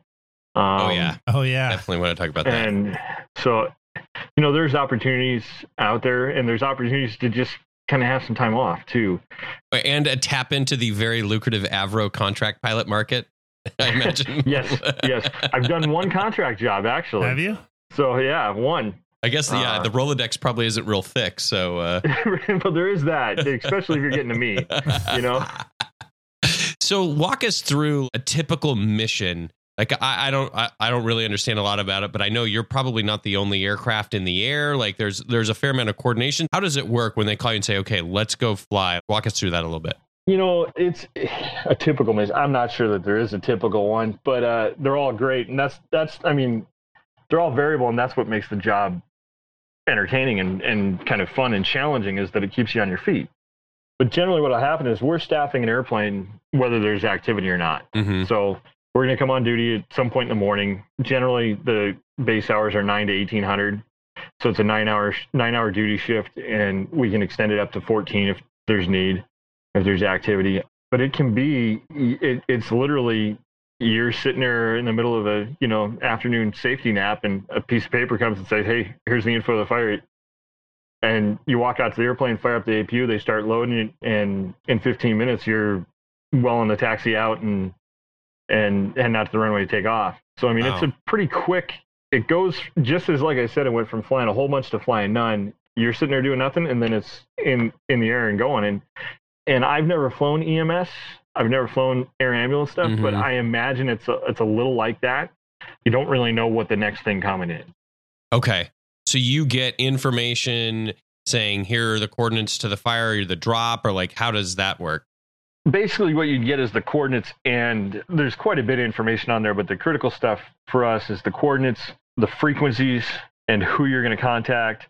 Um, oh yeah, Oh yeah. definitely want to talk about that. and so you know there's opportunities out there and there's opportunities to just kind of have some time off too and a tap into the very lucrative Avro contract pilot market. I imagine. yes yes i've done one contract job actually Have you? so yeah one I guess yeah, Uh, the Rolodex probably isn't real thick, so uh, but there is that especially if you're getting to me you know So walk us through a typical mission. Like I, I don't I, I don't really understand a lot about it, but I know you're probably not the only aircraft in the air. Like there's there's a fair amount of coordination. How does it work when they call you and say, okay, let's go fly? Walk us through that a little bit. you know it's a typical mission i'm not sure that there is a typical one but uh they're all great and that's that's i mean they're all variable and that's what makes the job entertaining and, and kind of fun and challenging is that it keeps you on your feet but generally what will happen is we're staffing an airplane whether there's activity or not Mm-hmm. so we're going to come on duty at some point in the morning. Generally the base hours are 9 to 1800 so it's a nine hour nine hour duty shift and we can extend it up to 14 if there's need if there's activity. But it can be it, it's literally you're sitting there in the middle of a you know afternoon safety nap and a piece of paper comes and says hey here's the info of the fire. And you walk out to the airplane fire up the apu they start loading it and in 15 minutes you're well on the taxi out and and heading out to the runway to take off so i mean it's a pretty quick it goes just as like i said it went from flying a whole bunch to flying none you're sitting there doing nothing and then it's in in the air and going and and I've never flown EMS. I've never flown air ambulance stuff, but Mhm. I imagine it's a, it's a little like that. You don't really know what the next thing coming is. Okay. So you get information saying here are the coordinates to the fire or the drop, or like how does that work? Basically, what you'd get is the coordinates, and there's quite a bit of information on there. But the critical stuff for us is the coordinates, the frequencies, and who you're going to contact,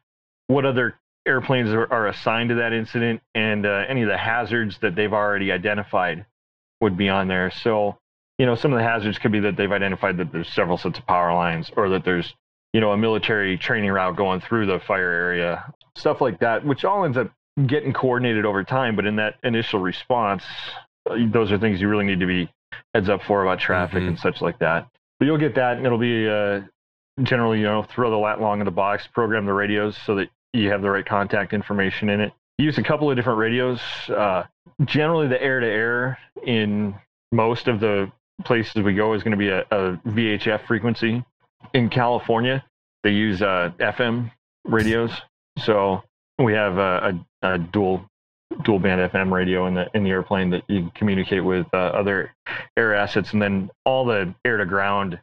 what other airplanes are, are assigned to that incident, and uh, any of the hazards that they've already identified would be on there. So, you know, some of the hazards could be that they've identified that there's several sets of power lines, or that there's, you know, a military training route going through the fire area, stuff like that, which all ends up getting coordinated over time. But in that initial response, uh, those are things you really need to be heads up for about traffic Mhm. and such like that. But you'll get that, and it'll be uh, generally, you know, throw the lat long in the box, program the radios so that you have the right contact information in it. Use a couple of different radios. Uh, generally, the air to air in most of the places we go is going to be a, a VHF frequency. In California, they use uh, FM radios. So we have a, a, a dual dual band FM radio in the in the airplane that you can communicate with uh, other air assets, and then all the air to ground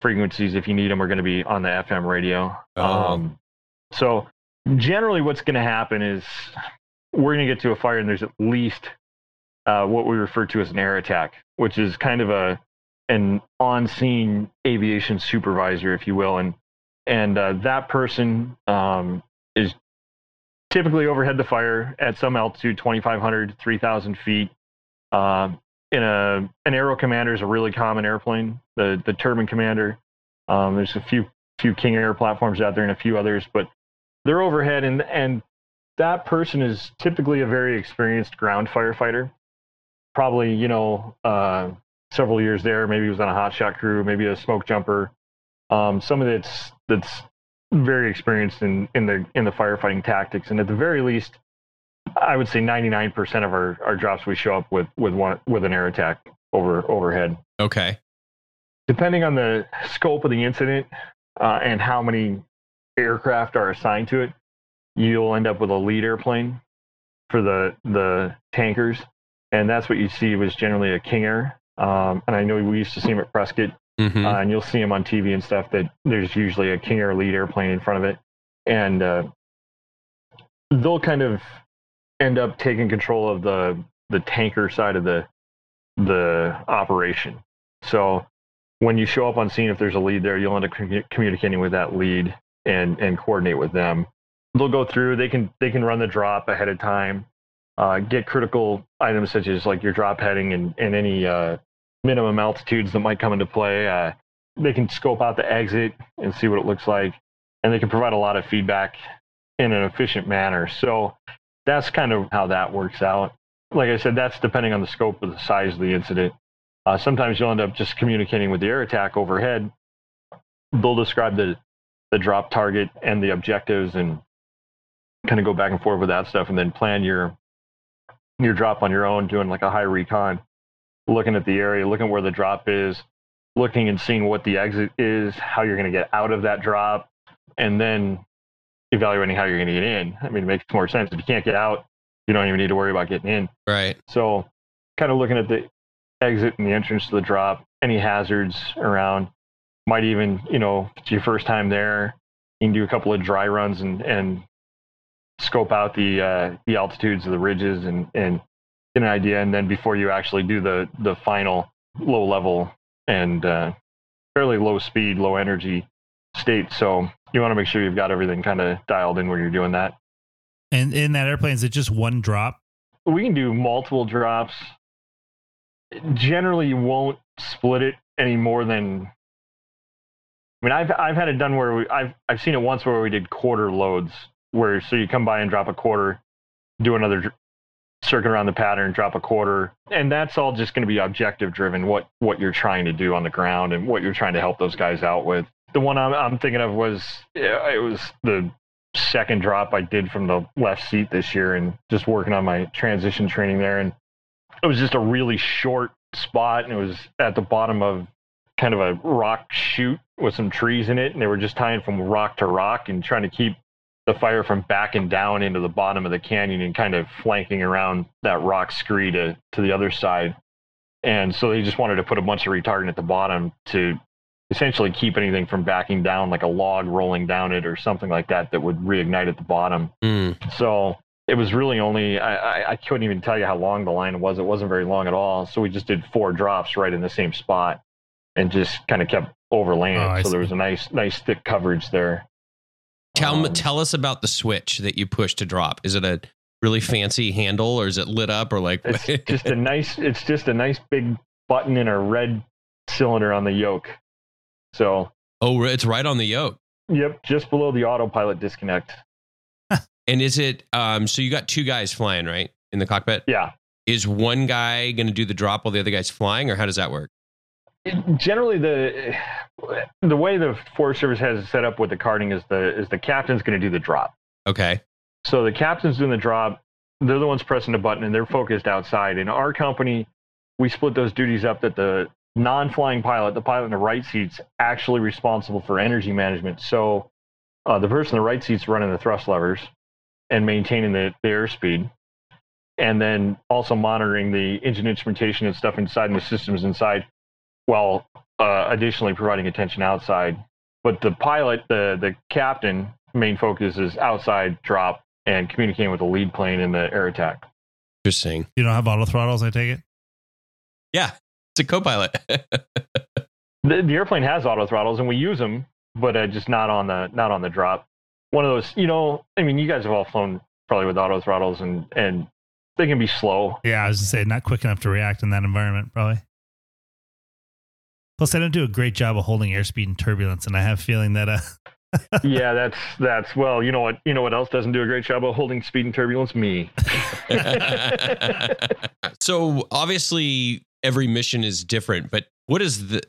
frequencies, if you need them, are going to be on the FM radio. Oh. Um, so generally, what's going to happen is we're going to get to a fire, and there's at least uh, what we refer to as an air attack, which is kind of a an on-scene aviation supervisor, if you will, and and uh, that person um, is typically overhead the fire at some altitude, 2,500, 3,000 feet. Um, in a an aero commander is a really common airplane. The the turbine commander. Um, there's a few few King Air platforms out there and a few others, but they're overhead, and and that person is typically a very experienced ground firefighter. Probably, you know, uh, several years there. Maybe he was on a hot shot crew, maybe a smoke jumper. Um, somebody that's that's very experienced in in the in the firefighting tactics, and at the very least, I would say 99% of our, our drops we show up with with one with an air attack over overhead. Okay. Depending on the scope of the incident uh, and how many aircraft are assigned to it, you'll end up with a lead airplane for the the tankers, and that's what you see was generally a King Air. Um, and I know we used to see them at Prescott, Mhm. uh, and you'll see them on TV and stuff. That there's usually a King Air lead airplane in front of it, and uh, they'll kind of end up taking control of the the tanker side of the the operation. So when you show up on scene, if there's a lead there, you'll end up commu- communicating with that lead and and coordinate with them. They'll go through. They can they can run the drop ahead of time, uh, get critical items such as like your drop heading and and any uh, minimum altitudes that might come into play. Uh, they can scope out the exit and see what it looks like, and they can provide a lot of feedback in an efficient manner. So that's kind of how that works out. Like I said, that's depending on the scope of the size of the incident. Uh, sometimes you'll end up just communicating with the air attack overhead. They'll describe the the drop target and the objectives and kind of go back and forth with that stuff and then plan your your drop on your own doing like a high recon looking at the area looking where the drop is looking and seeing what the exit is how you're going to get out of that drop and then evaluating how you're going to get in i mean it makes more sense if you can't get out you don't even need to worry about getting in Right. so, kind of looking at the exit and the entrance to the drop, any hazards around. Might even, you know, if it's your first time there, you can do a couple of dry runs and and scope out the uh, the altitudes of the ridges and and an idea. And then before you actually do the the final low level and uh, fairly low speed, low energy state, so you want to make sure you've got everything kind of dialed in when you're doing that. And in that airplane, is it just one drop? we can do multiple drops. Generally, you won't split it any more than. I mean, I've I've had it done where we, I've I've seen it once where we did quarter loads, where so you come by and drop a quarter, do another circuit around the pattern, drop a quarter, and that's all just going to be objective driven. What what you're trying to do on the ground and what you're trying to help those guys out with. The one I'm I'm thinking of was it was the second drop I did from the left seat this year and just working on my transition training there. And it was just a really short spot and it was at the bottom of kind of a rock chute with some trees in it. And they were just tying from rock to rock and trying to keep the fire from backing down into the bottom of the canyon and kind of flanking around that rock scree to, to the other side. And so they just wanted to put a bunch of retardant at the bottom to essentially keep anything from backing down like a log rolling down it or something like that that would reignite at the bottom. Mm. So it was really only I, I, I couldn't even tell you how long the line was. It wasn't very long at all. So we just did four drops right in the same spot and just kind of kept overlaying Oh, it. So there was a nice nice thick coverage there. Tell Um, tell us about the switch that you push to drop. Is it a really fancy handle, or is it lit up, or like? It's just a nice it's just a nice big button in a red cylinder on the yoke. So oh, it's right on the yoke. yep, just below the autopilot disconnect. And is it? Um, so you got two guys flying right in the cockpit. Yeah. Is one guy going to do the drop while the other guy's flying, or how does that work? generally the the way the Forest Service has it set up with the carding is the is the captain's going to do the drop. Okay. So the captain's doing the drop. They're the ones pressing the button, and they're focused outside. In our company, we split those duties up that the non-flying pilot, the pilot in the right seat's actually responsible for energy management. So uh, the person in the right seat's running the thrust levers and maintaining the, the airspeed, and then also monitoring the engine instrumentation and stuff inside and the systems inside, while uh, additionally providing attention outside. But the pilot, the the captain, main focus is outside drop and communicating with the lead plane in the air attack. Interesting. You don't have auto throttles, I take it? Yeah, it's a co-pilot. The, the airplane has auto throttles and we use them, but uh, just not on the not on the drop. One of those, you know, I mean, you guys have all flown probably with auto throttles and and they can be slow. Yeah, I was going to say, not quick enough to react in that environment, probably. Plus, I don't do a great job of holding airspeed and turbulence, and I have a feeling that uh, yeah, that's that's well, you know what you know what else doesn't do a great job of holding speed and turbulence? Me. so obviously every mission is different, but what is the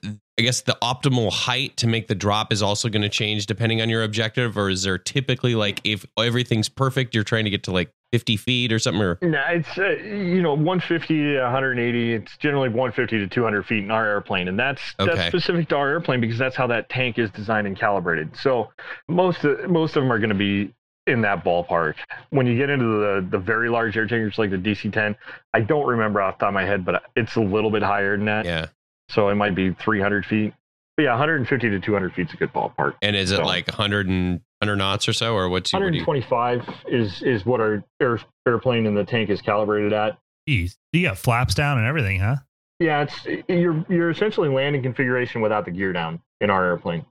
I guess the optimal height to make the drop is also going to change depending on your objective, or is there typically like if everything's perfect, you're trying to get to like 50 feet or something? Or No, it's uh, you know 150 to 180. It's generally 150 to 200 feet in our airplane, and that's Okay. that's specific to our airplane because that's how that tank is designed and calibrated. So most of, most of them are going to be in that ballpark. When you get into the the very large air tankers like the DC-10, I don't remember off the top of my head, but it's a little bit higher than that. yeah, So it might be 300 feet. But yeah, 150 to 200 feet is a good ballpark. and is it So- like 100 and 100 knots or so, or what's your? what you- 125 is is what our air, airplane and the tank is calibrated at. Jeez, you got flaps down and everything, huh? Yeah, it's you're you're essentially landing configuration without the gear down in our airplane,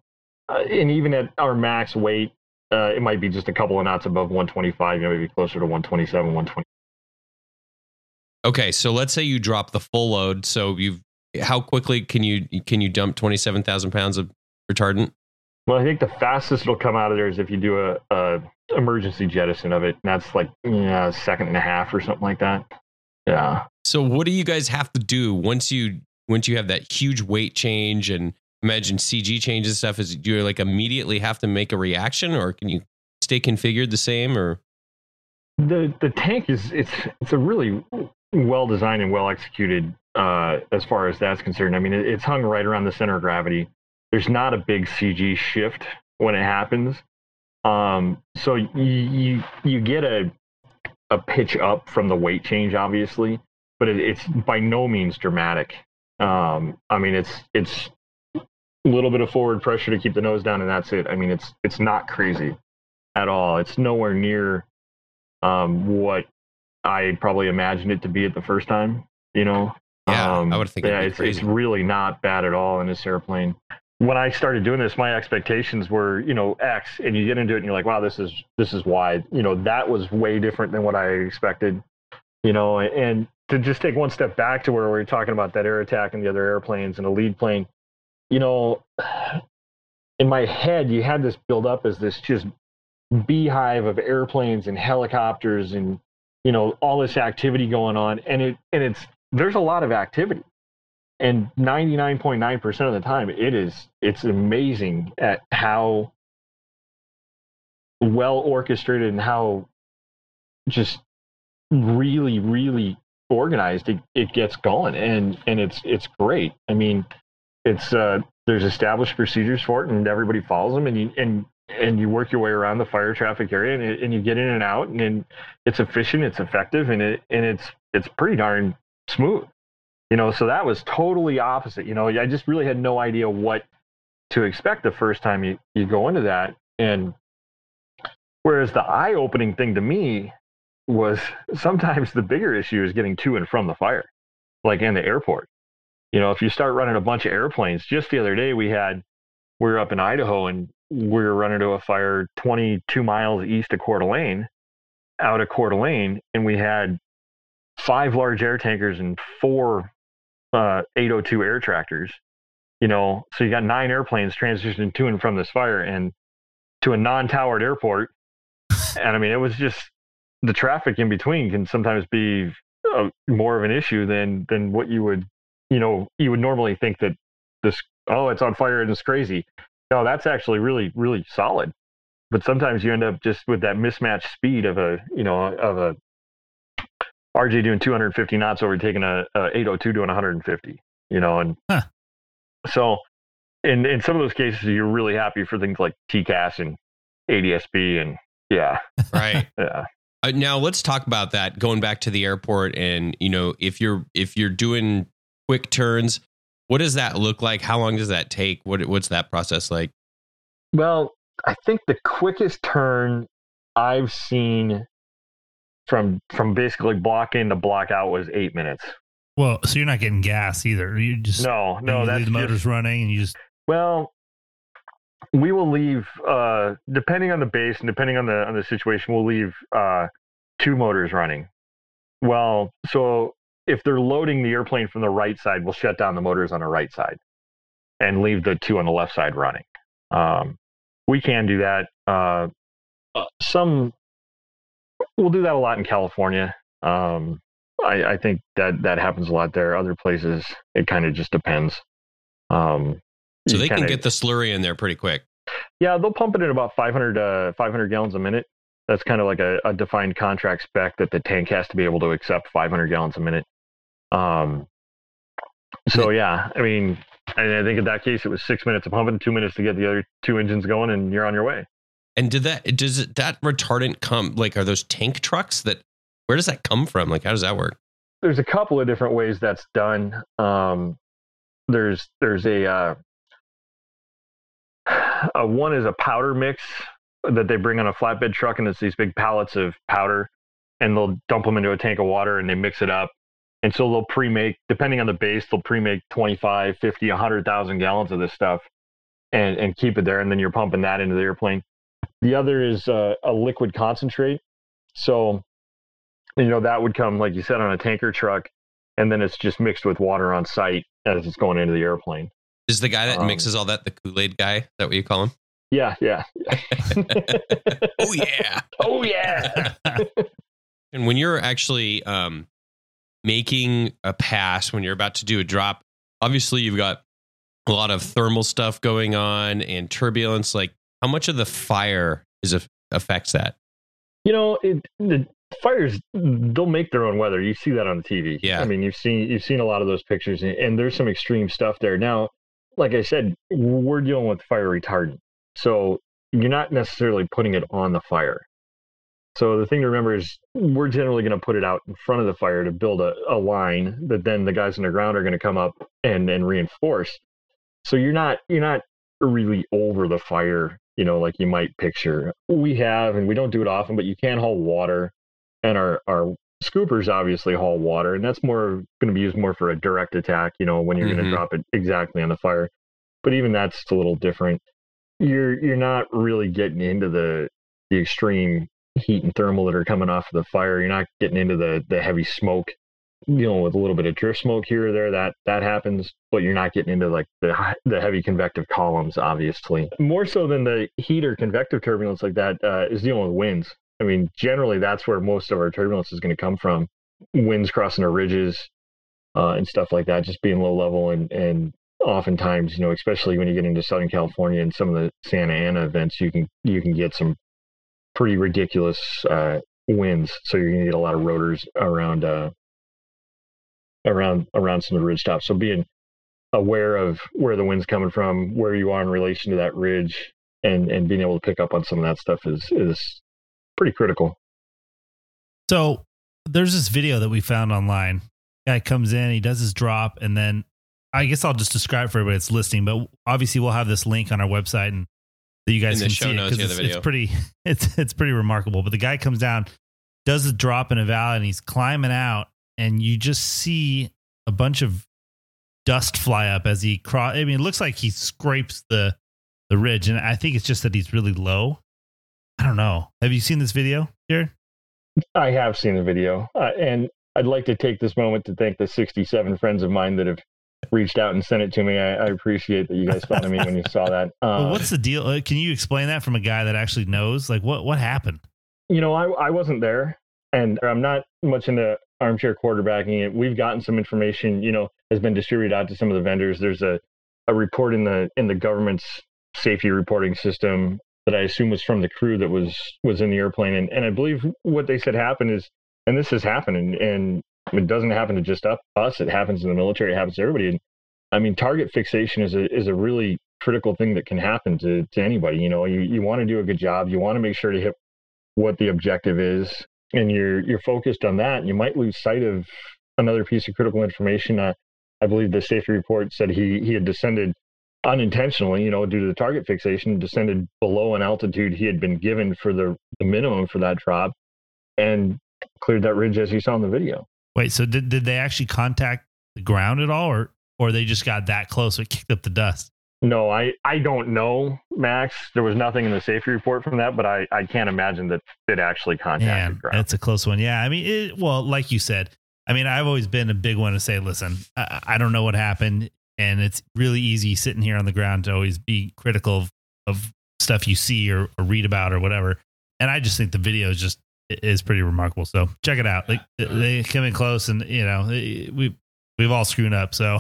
uh, and even at our max weight, uh, it might be just a couple of knots above 125. You know, maybe closer to 127, 120. Okay, so let's say you drop the full load. So you've how quickly can you can you dump 27,000 pounds of retardant? Well, I think the fastest it'll come out of there is if you do a, a emergency jettison of it, and that's like yeah, a second and a half or something like that. Yeah. So what do you guys have to do once you once you have that huge weight change and imagine CG changes stuff? Is do you like immediately have to make a reaction, or can you stay configured the same? Or the the tank is it's it's a really well designed and well executed uh, as far as that's concerned. I mean, it, it's hung right around the center of gravity. There's not a big CG shift when it happens, um, so you, you you get a a pitch up from the weight change, obviously, but it, it's by no means dramatic. Um, I mean, it's it's a little bit of forward pressure to keep the nose down, and that's it. I mean, it's it's not crazy at all. It's nowhere near um, what I probably imagined it to be at the first time. You know, Yeah, um, I would think yeah, it's, it's really not bad at all in this airplane. When I started doing this, my expectations were, you know, X, and you get into it, and you're like, wow, this is this is wide. You know, that was way different than what I expected. You know, and to just take one step back to where we we're talking about that air attack and the other airplanes and a lead plane, you know, in my head, you had this build up as this just beehive of airplanes and helicopters and you know all this activity going on and it and it's there's a lot of activity. And 99.9% of the time it is it's amazing at how well orchestrated and how just really really organized it, it gets going. And and it's it's great. I mean it's uh there's established procedures for it and everybody follows them and you and and you work your way around the fire traffic area and, it, and you get in and out and, and it's efficient it's effective and it and it's it's pretty darn smooth you know so that was totally opposite you know i just really had no idea what to expect the first time you, you go into that and whereas the eye-opening thing to me was sometimes the bigger issue is getting to and from the fire like in the airport. You know if you start running a bunch of airplanes just the other day we had we were up in idaho and we were running to a fire 22 miles east of Coeur d'Alene, out of Coeur d'Alene, and we had five large air tankers and four uh, 802 air tractors. You know, so you got nine airplanes transitioning to and from this fire and to a non-towered airport. And I mean, it was just the traffic in between can sometimes be uh, more of an issue than than what you would, you know, you would normally think that this oh it's on fire and it's crazy no, that's actually really, really solid. But sometimes you end up just with that mismatched speed of a, you know, of a RJ doing 250 knots over taking a, a 802 doing 150, you know, and Huh. so in in some of those cases you're really happy for things like TCAS and ADSB and yeah, right? yeah. Uh, now let's talk about that. Going back to the airport, and you know, if you're if you're doing quick turns, what does that look like? How long does that take? What what's that process like? Well, I think the quickest turn I've seen from from basically block in to block out was eight minutes. Well, so you're not getting gas either. You just No, no, that's leave the just- motors running, and you just Well, we will leave uh, depending on the base and depending on the on the situation. We'll leave uh, two motors running. Well, so if they're loading the airplane from the right side, we'll shut down the motors on the right side and leave the two on the left side running. Um, we can do that. Uh, some we'll do that a lot in California. Um, I, I think that that happens a lot there. Other places, it kind of just depends. Um, So they can kinda- get the slurry in there pretty quick. Yeah, they'll pump it at about 500, uh, 500 gallons a minute. That's kind of like a, a defined contract spec that the tank has to be able to accept 500 gallons a minute. Um, so yeah, I mean, I think in that case it was six minutes of pumping, two minutes to get the other two engines going, and you're on your way. And did that does that retardant come like are those tank trucks that where does that come from? Like how does that work? There's a couple of different ways that's done. Um, there's there's a, uh, a one is a powder mix that they bring on a flatbed truck, and it's these big pallets of powder, and they'll dump them into a tank of water and they mix it up. And so they'll pre-make, depending on the base, they'll pre-make 25, 50, 100,000 gallons of this stuff and, and keep it there. And then you're pumping that into the airplane. The other is uh, a liquid concentrate. So, you know, that would come, like you said, on a tanker truck, and then it's just mixed with water on site as it's going into the airplane. Is the guy that Um, mixes all that the Kool-Aid guy? Is that what you call him? Yeah, yeah. Oh yeah. oh, yeah. And when you're actually um, making a pass, when you're about to do a drop, obviously you've got a lot of thermal stuff going on and turbulence. Like, how much of the fire is a, affects that? You know, it, the fires they'll make their own weather. You see that on the TV. Yeah. I mean, you've seen you've seen a lot of those pictures, and, there's some extreme stuff there. Now, like I said, we're dealing with fire retardant, so you're not necessarily putting it on the fire. So the thing to remember is we're generally going to put it out in front of the fire to build a, a line that then the guys on the ground are going to come up and and reinforce. So you're not you're not really over the fire, you know, like you might picture. We have, and we don't do it often, but you can haul water, and our our scoopers obviously haul water, and that's more going to be used more for a direct attack, you know, when you're going Mhm. to drop it exactly on the fire. But even that's a little different. You're you're not really getting into the the extreme heat and thermal that are coming off of the fire. You're not getting into the the heavy smoke dealing with a little bit of drift smoke here or there that that happens but you're not getting into like the the heavy convective columns obviously. More so than the heat or convective turbulence like that uh, is dealing with winds. I mean generally that's where most of our turbulence is going to come from. Winds crossing our ridges uh, and stuff like that just being low level and and oftentimes you know especially when you get into southern california and some of the santa ana events you can you can get some pretty ridiculous uh, winds. So you're going to get a lot of rotors around uh, around around some of the ridge tops. So being aware of where the wind's coming from, where you are in relation to that ridge, and and being able to pick up on some of that stuff is is pretty critical. So there's this video that we found online. Guy comes in, he does his drop, and then I guess I'll just describe for everybody that's listening. But obviously, we'll have this link on our website and that you guys In can show see it notes, 'cause yeah, the it's, it's pretty it's it's pretty remarkable. But the guy comes down, does the drop in a valley, and he's climbing out, and you just see a bunch of dust fly up as he cross. I mean, it looks like he scrapes the the ridge, and I think it's just that he's really low. I don't know. Have you seen this video, Jared? I have seen the video, uh, and I'd like to take this moment to thank the 67 friends of mine that have reached out and sent it to me. I, I appreciate that you guys found me when you saw that. Well, Uh, what's the deal? Uh, Can you explain that from a guy that actually knows? Like, what what happened? you know, I, I wasn't there and I'm not much into armchair quarterbacking. It. We've gotten some information, you know, has been distributed out to some of the vendors. There's a, a report in the in the government's safety reporting system that I assume was from the crew that was was in the airplane. And, and I believe what they said happened is, and this has happened, and, and it doesn't happen to just us. It happens in the military. It happens to everybody. And I mean, target fixation is a is a really critical thing that can happen to to anybody. You know, you you want to do a good job. You want to make sure to hit what the objective is and you're you're focused on that you might lose sight of another piece of critical information uh, i believe the safety report said he he had descended unintentionally you know due to the target fixation descended below an altitude he had been given for the, the minimum for that drop and cleared that ridge as you saw in the video Wait, so did did they actually contact the ground at all, or or they just got that close it kicked up the dust? No i i don't know max there was nothing in the safety report from that but i i can't imagine that it actually contacted ground that's a close one. Yeah, I mean, it, well, like you said, I mean, I've always been a big one to say, listen, I, I don't know what happened, and it's really easy sitting here on the ground to always be critical of, of stuff you see or, or read about or whatever. And I just think the video is just is pretty remarkable. So check it out. Like they come in close, and you know we we've all screwed up. So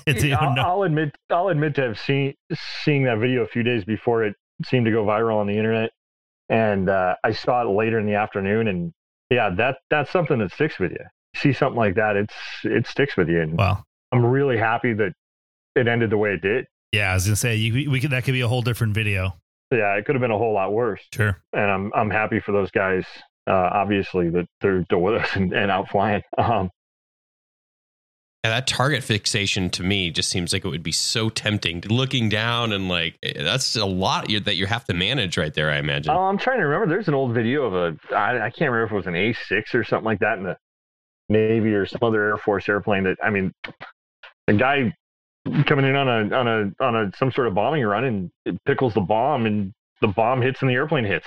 I'll, I'll admit, I'll admit to have seen seeing that video a few days before it seemed to go viral on the internet, and uh, I saw it later in the afternoon, and yeah, that that's something that sticks with you. See something like that, it's it sticks with you, and well, I'm really happy that it ended the way it did. yeah, I was gonna say you, we could that could be a whole different video. Yeah, it could have been a whole lot worse, Sure. and I'm I'm happy for those guys. Uh, obviously, that they're still with us and, and out flying. Um, Yeah, that target fixation to me just seems like it would be so tempting. Looking down and like eh, that's a lot that you have to manage right there. I imagine. Oh, I'm trying to remember. There's an old video of a I, I can't remember if it was an A6 or something like that in the Navy or some other Air Force airplane. That I mean, a guy coming in on a on a on a some sort of bombing run and it pickles the bomb and the bomb hits and the airplane hits.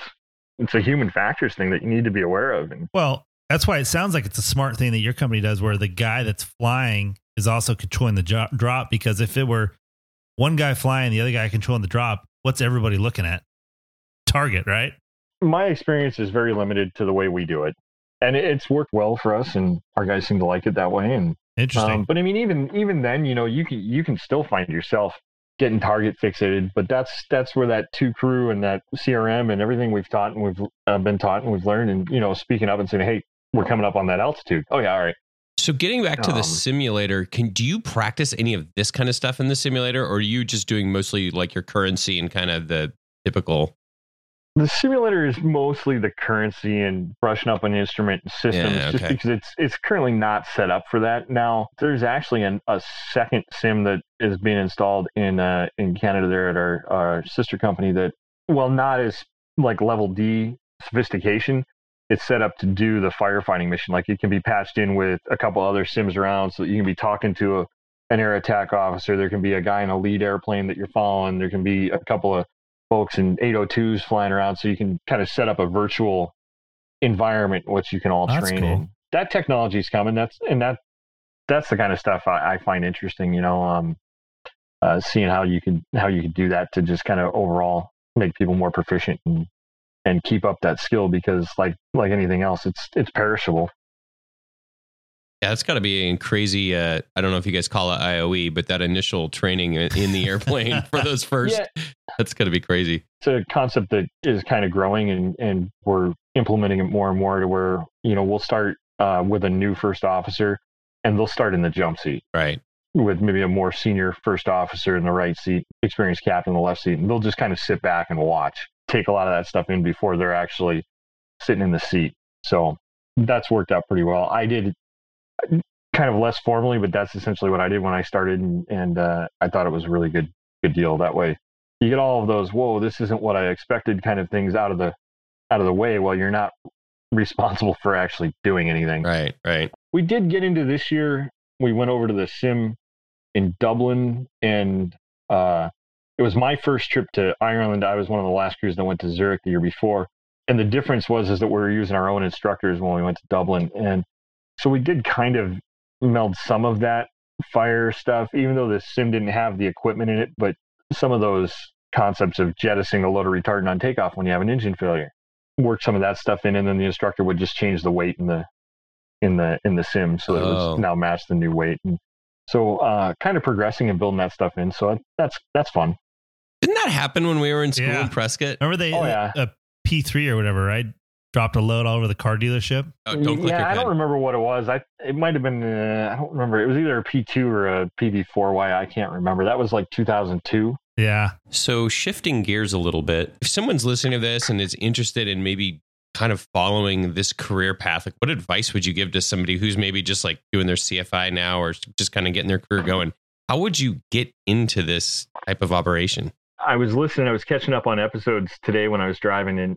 It's a human factors thing that you need to be aware of. And Well, that's why it sounds like it's a smart thing that your company does, where the guy that's flying is also controlling the jo- drop. Because if it were one guy flying, the other guy controlling the drop, what's everybody looking at? Target, right? my experience is very limited to the way we do it, and it's worked well for us. And our guys seem to like it that way. And Interesting. Um, but I mean, even even then, you know, you can you can still find yourself getting target fixated. But that's that's where that two crew and that CRM and everything we've taught and we've uh, been taught and we've learned, and you know, speaking up and saying, hey, we're coming up on that altitude. Oh yeah, all right. So getting back to the Um, simulator, can do you practice any of this kind of stuff in the simulator, or are you just doing mostly like your currency and kind of the typical? The simulator is mostly the currency and brushing up on instrument systems, Yeah, just because it's it's currently not set up for that. Now, there's actually an, a second sim that is being installed in uh, in Canada there at our, our sister company that, well, not as like level D sophistication. It's set up to do the firefighting mission. Like it can be patched in with a couple other sims around, so that you can be talking to a, an air attack officer. There can be a guy in a lead airplane that you're following. There can be a couple of folks in 802s flying around so you can kind of set up a virtual environment which you can all That's train cool. in that technology is coming that's and that that's the kind of stuff i, I find interesting you know um uh, seeing how you can, how you could do that to just kind of overall make people more proficient and and keep up that skill because like like anything else it's it's perishable Yeah, that's got to be a crazy. Uh, I don't know if you guys call it IOE, but that initial training in the airplane for those first, Yeah. that's got to be crazy. it's a concept that is kind of growing and, and we're implementing it more and more to where you know we'll start uh, with a new first officer and they'll start in the jump seat Right. with maybe a more senior first officer in the right seat experienced captain in the left seat and they'll just kind of sit back and watch take a lot of that stuff in before they're actually sitting in the seat so that's worked out pretty well i did kind of less formally but that's essentially what i did when i started and, and uh, i thought it was a really good good deal that way you get all of those whoa this isn't what i expected kind of things out of the out of the way while you're not responsible for actually doing anything Right. Right. we did get into this year we went over to the sim in dublin and uh, it was my first trip to ireland. I was one of the last crews that went to zurich the year before. And the difference was is that we were using our own instructors when we went to dublin. And so we did kind of meld some of that fire stuff even though the sim didn't have the equipment in it but some of those concepts of jettisoning a load of retardant on takeoff when you have an engine failure. Work some of that stuff in and then the instructor would just change the weight in the in the in the sim so that it Oh. would now match the new weight. And so uh kind of progressing and building that stuff in. So that's that's fun Didn't that happen when we were in school Yeah. in Prescott? Remember they Oh, yeah. a P three or whatever, right? Dropped a load all over the car dealership. Oh, don't click yeah your i don't pen. remember what it was i it might have been uh, i don't remember it was either a p2 or a pb4y i can't remember that was like 2002 Yeah. So shifting gears a little bit, if someone's listening to this and is interested in maybe kind of following this career path, like what advice would you give to somebody who's maybe just like doing their CFI now or just kind of getting their career going? How would you get into this type of operation? I was listening. I was catching up on episodes today when I was driving, and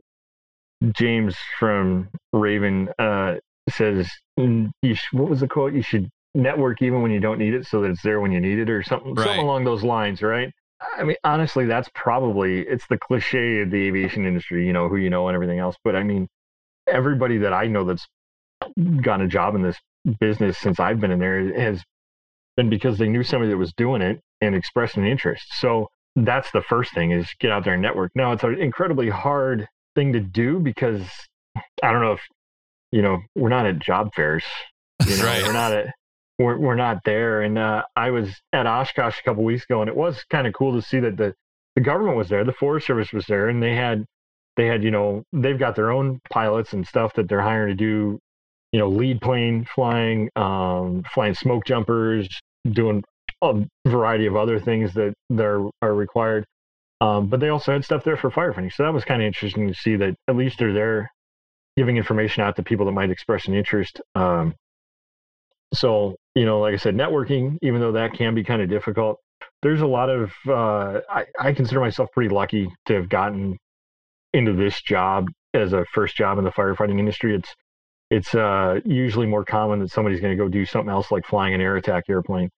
James from Raven uh, says, "You sh- what was the quote? You should network even when you don't need it, so that it's there when you need it, or something, Right. something along those lines, right?" I mean, honestly, that's probably it's the cliche of the aviation industry, you know, who you know and everything else. But I mean, everybody that I know that's gotten a job in this business since I've been in there has been because they knew somebody that was doing it and expressed an interest. So that's the first thing is get out there and network. Now it's an incredibly hard thing to do because I don't know if you know we're not at job fairs. You know, Right. we're not at we're we're not there. And uh, I was at Oshkosh a couple weeks ago, and it was kind of cool to see that the the government was there, the Forest Service was there, and they had they had you know they've got their own pilots and stuff that they're hiring to do you know lead plane flying, um, flying smoke jumpers, doing a variety of other things that there are required. Um, but they also had stuff there for firefighting, so that was kind of interesting to see that at least they're there giving information out to people that might express an interest. Um, so you know, like I said, networking, even though that can be kind of difficult, there's a lot of. Uh, I, I consider myself pretty lucky to have gotten into this job as a first job in the firefighting industry. It's it's uh, usually more common that somebody's going to go do something else like flying an air attack airplane,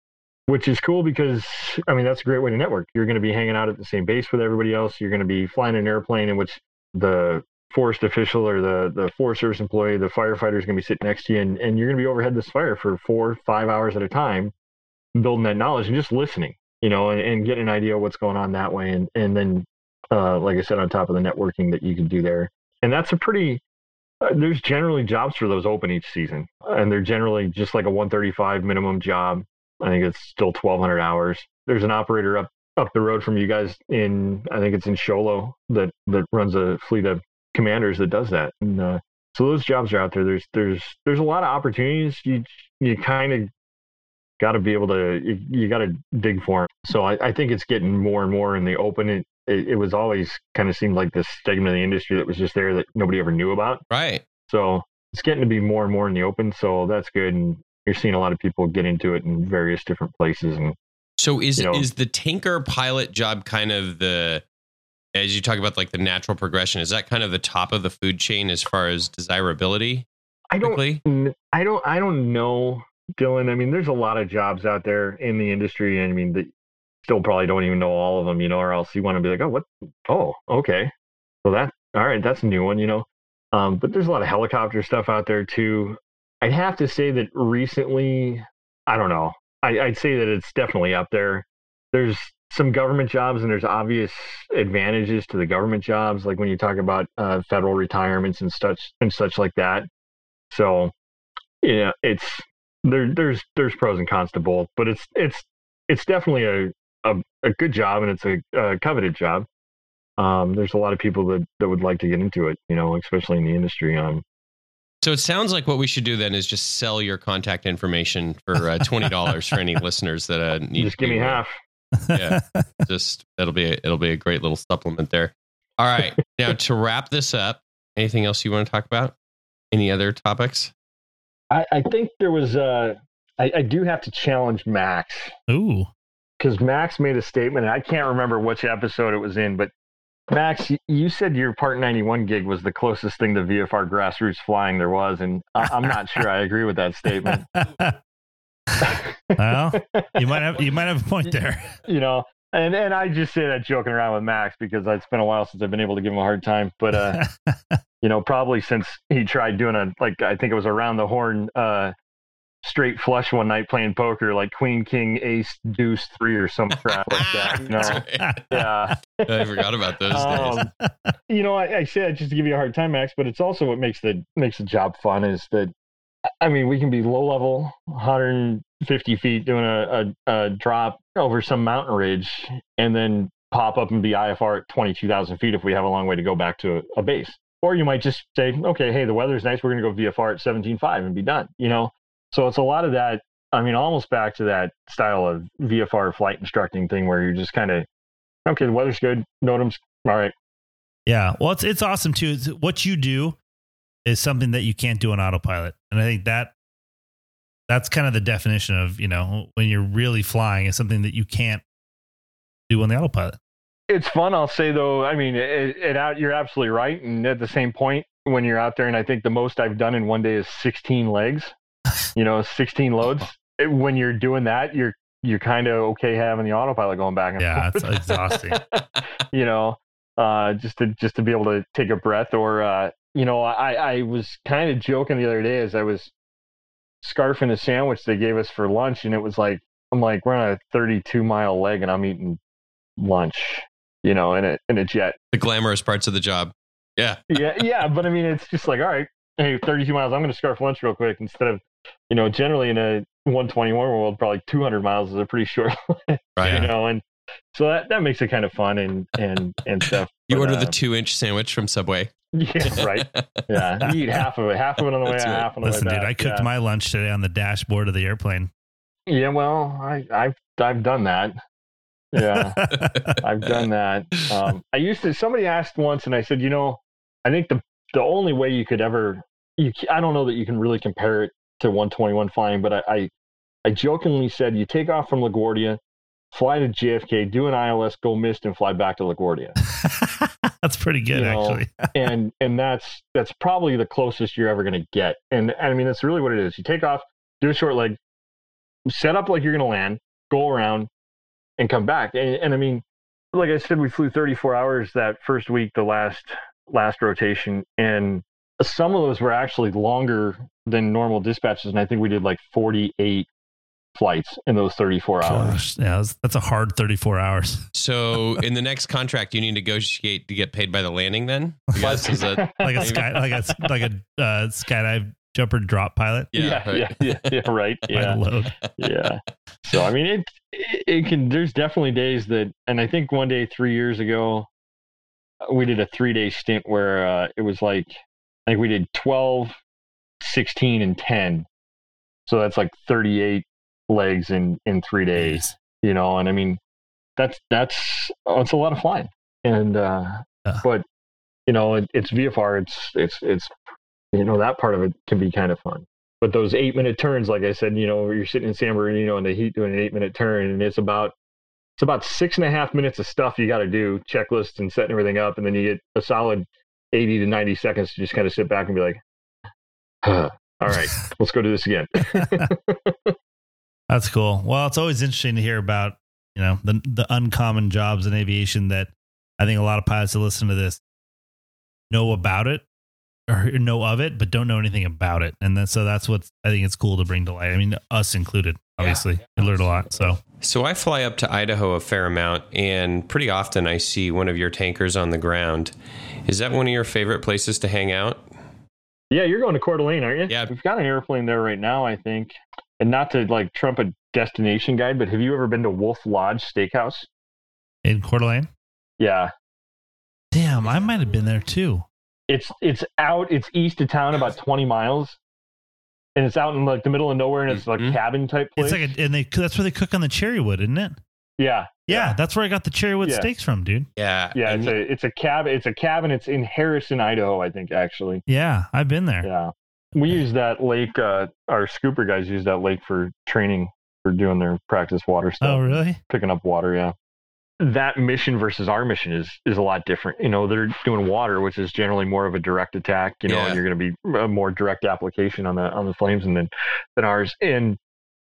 which is cool because I mean that's a great way to network. You're going to be hanging out at the same base with everybody else. You're going to be flying an airplane in which the forest official or the the Forest Service employee, the firefighter is going to be sitting next to you, and, and you're going to be overhead this fire for four, five hours at a time, building that knowledge and just listening, you know, and, and getting an idea of what's going on that way, and and then, uh, like I said, on top of the networking that you can do there, and that's a pretty. Uh, there's generally jobs for those open each season, and they're generally just like a 135 minimum job. I think it's still 1,200 hours. There's an operator up up the road from you guys in I think it's in Show Low that that runs a fleet of commanders that does that. And uh, so those jobs are out there. There's there's there's a lot of opportunities. You you kind of got to be able to you, you got to dig for them. So I, I think it's getting more and more in the open. It, it it was always kind of seemed like this segment of the industry that was just there that nobody ever knew about. Right. So it's getting to be more and more in the open. So that's good. And you're seeing a lot of people get into it in various different places. And So is You know- is the tanker pilot job kind of the as you talk about like the natural progression, is that kind of the top of the food chain as far as desirability? I don't I don't. I don't know, Dylan. I mean, there's a lot of jobs out there in the industry, and I mean, that still probably don't even know all of them, you know, or else you want to be like, oh, what? Oh, okay. So that, all right, that's a new one, you know. Um, but there's a lot of helicopter stuff out there too. I'd have to say that recently, I don't know. I, I'd say that it's definitely up there. There's some government jobs, and there's obvious advantages to the government jobs, like when you talk about uh, federal retirements and such and such like that. So, yeah, it's there. There's there's pros and cons to both, but it's it's it's definitely a a, a good job, and it's a, a coveted job. Um, there's a lot of people that that would like to get into it, you know, especially in the industry. Um, So it sounds like what we should do then is just sell your contact information for uh, twenty dollars for any listeners that uh, need. just give me half. Yeah. Just it'll be a, it'll be a great little supplement there. All right, now to wrap this up, anything else you want to talk about? Any other topics? I, I think there was. Uh, I, I do have to challenge Max Ooh. because Max made a statement, and I can't remember which episode it was in, but Max, you said your Part 91 gig was the closest thing to VFR grassroots flying there was, and I, I'm not sure I agree with that statement. well, you might have you might have a point there. you know, and and I just say that joking around with Max because it's been a while since I've been able to give him a hard time, but uh, you know, probably since he tried doing a like I think it was around the horn uh straight flush one night playing poker, like Queen King Ace Deuce three or some crap like that. You know, yeah. I forgot about those days. Um, you know, I, I say that just to give you a hard time, Max, but it's also what makes the makes the job fun is that I mean we can be low level, 150 feet doing a, a, a drop over some mountain ridge, and then pop up and be IFR at 22,000 feet if we have a long way to go back to a, a base. Or you might just say, okay, hey, the weather's nice, we're going to go VFR at 17.5 and be done. You know, so it's a lot of that. I mean, almost back to that style of VFR flight instructing thing where you're just kind of, okay, the weather's good, NOTAM's all right. Yeah. Well, it's it's awesome too. It's, what you do is something that you can't do on autopilot, and I think that that's kind of the definition of you know when you're really flying is something that you can't do on the autopilot. It's fun, I'll say though. I mean, it, it out. You're absolutely right, and at the same point, when you're out there, and I think the most I've done in one day is 16 legs. You know, 16 loads. It- when you're doing that, you're you're kind of okay having the autopilot going back and Yeah, forth. it's exhausting. you know, uh, just to just to be able to take a breath. Or uh, you know, I I was kind of joking the other day as I was scarfing a sandwich they gave us for lunch, and it was like I'm like we're on a 32 mile leg, and I'm eating lunch, you know, in a in a jet. The glamorous parts of the job. Yeah. yeah, yeah. But I mean, it's just like, all right, hey, 32 miles. I'm going to scarf lunch real quick instead of, you know, generally in a 121 world, probably 200 miles is a pretty short, Right. you know, and so that that makes it kind of fun and and and stuff. You But, order uh, the two inch sandwich from Subway. yeah, right. Yeah, you eat half of it, half of it on the way That's out, right. half on the Listen, way dude. I cooked yeah. my lunch today on the dashboard of the airplane. Yeah, well, I, I've I've done that. Yeah, I've done that. Um, I used to. Somebody asked once, and I said, you know, I think the the only way you could ever, you, I don't know that you can really compare it to 121 flying, but I, I, I jokingly said, you take off from LaGuardia, fly to JFK, do an ILS, go missed, and fly back to LaGuardia, That's pretty good, You know, actually. and and that's that's probably the closest you're ever going to get. And, and I mean, that's really what it is. You take off, do a short leg, set up like you're going to land, go around, and come back. And, and I mean, like I said, we flew 34 hours that first week, the last last rotation, and some of those were actually longer than normal dispatches. And I think we did like 48 flights in those 34 hours. Gosh, yeah, that's, that's a hard 34 hours. So in the next contract, you need to negotiate to get paid by the landing. Then, because is that Like a sky, like a like a uh, skydive jumper drop pilot yeah, right. yeah, yeah, yeah, right. Yeah. load. yeah. So I mean, it, it it can. There's definitely days that, and I think one day three years ago, uh, we did a three day stint where uh, it was like I think we did 12, 16, and 10. So that's like 38 legs in in three days. You know, and I mean, that's that's oh, it's a lot of flying, and uh, Yeah. but you know, it, it's VFR. It's it's it's you know that part of it can be kind of fun. But those eight minute turns, like I said, you know, you're sitting in San Bernardino in the heat doing an eight minute turn, and it's about it's about six and a half minutes of stuff you got to do, checklists and setting everything up, and then you get a solid eighty to ninety seconds to just kind of sit back and be like, huh, "All right, let's go do this again." That's cool. Well, it's always interesting to hear about, you know, the the uncommon jobs in aviation that I think a lot of pilots that listen to this know about it or know of it, but don't know anything about it. And then, so that's what I think it's cool to bring to light. I mean, us included, obviously. We learned a lot. So So I fly up to Idaho a fair amount, and pretty often I see one of your tankers on the ground. Is that one of your favorite places to hang out? yeah, you're going to Coeur d'Alene, aren't you? Yeah. we've got an airplane there right now, I think. And not to like trump a destination guide, but have you ever been to Wolf Lodge Steakhouse? in Coeur d'Alene, Yeah, damn, I might have been there too. it's it's out it's east of town about 20 miles and it's out in like the middle of nowhere and it's like Mhm. cabin type place It's like, a, and they, that's where they cook on the cherry wood, isn't it? yeah Yeah, that's where I got the Cherrywood Yeah. steaks from, dude. Yeah, yeah and it's a it's a cabin it's a cabin it's in harrison idaho i think actually Yeah, I've been there. yeah we use that lake uh our scooper guys use that lake for training for doing their practice water stuff Oh, really? picking up water yeah that mission versus our mission is is a lot different you know they're doing water which is generally more of a direct attack you know Yeah. and you're going to be a more direct application on the on the flames and then than ours and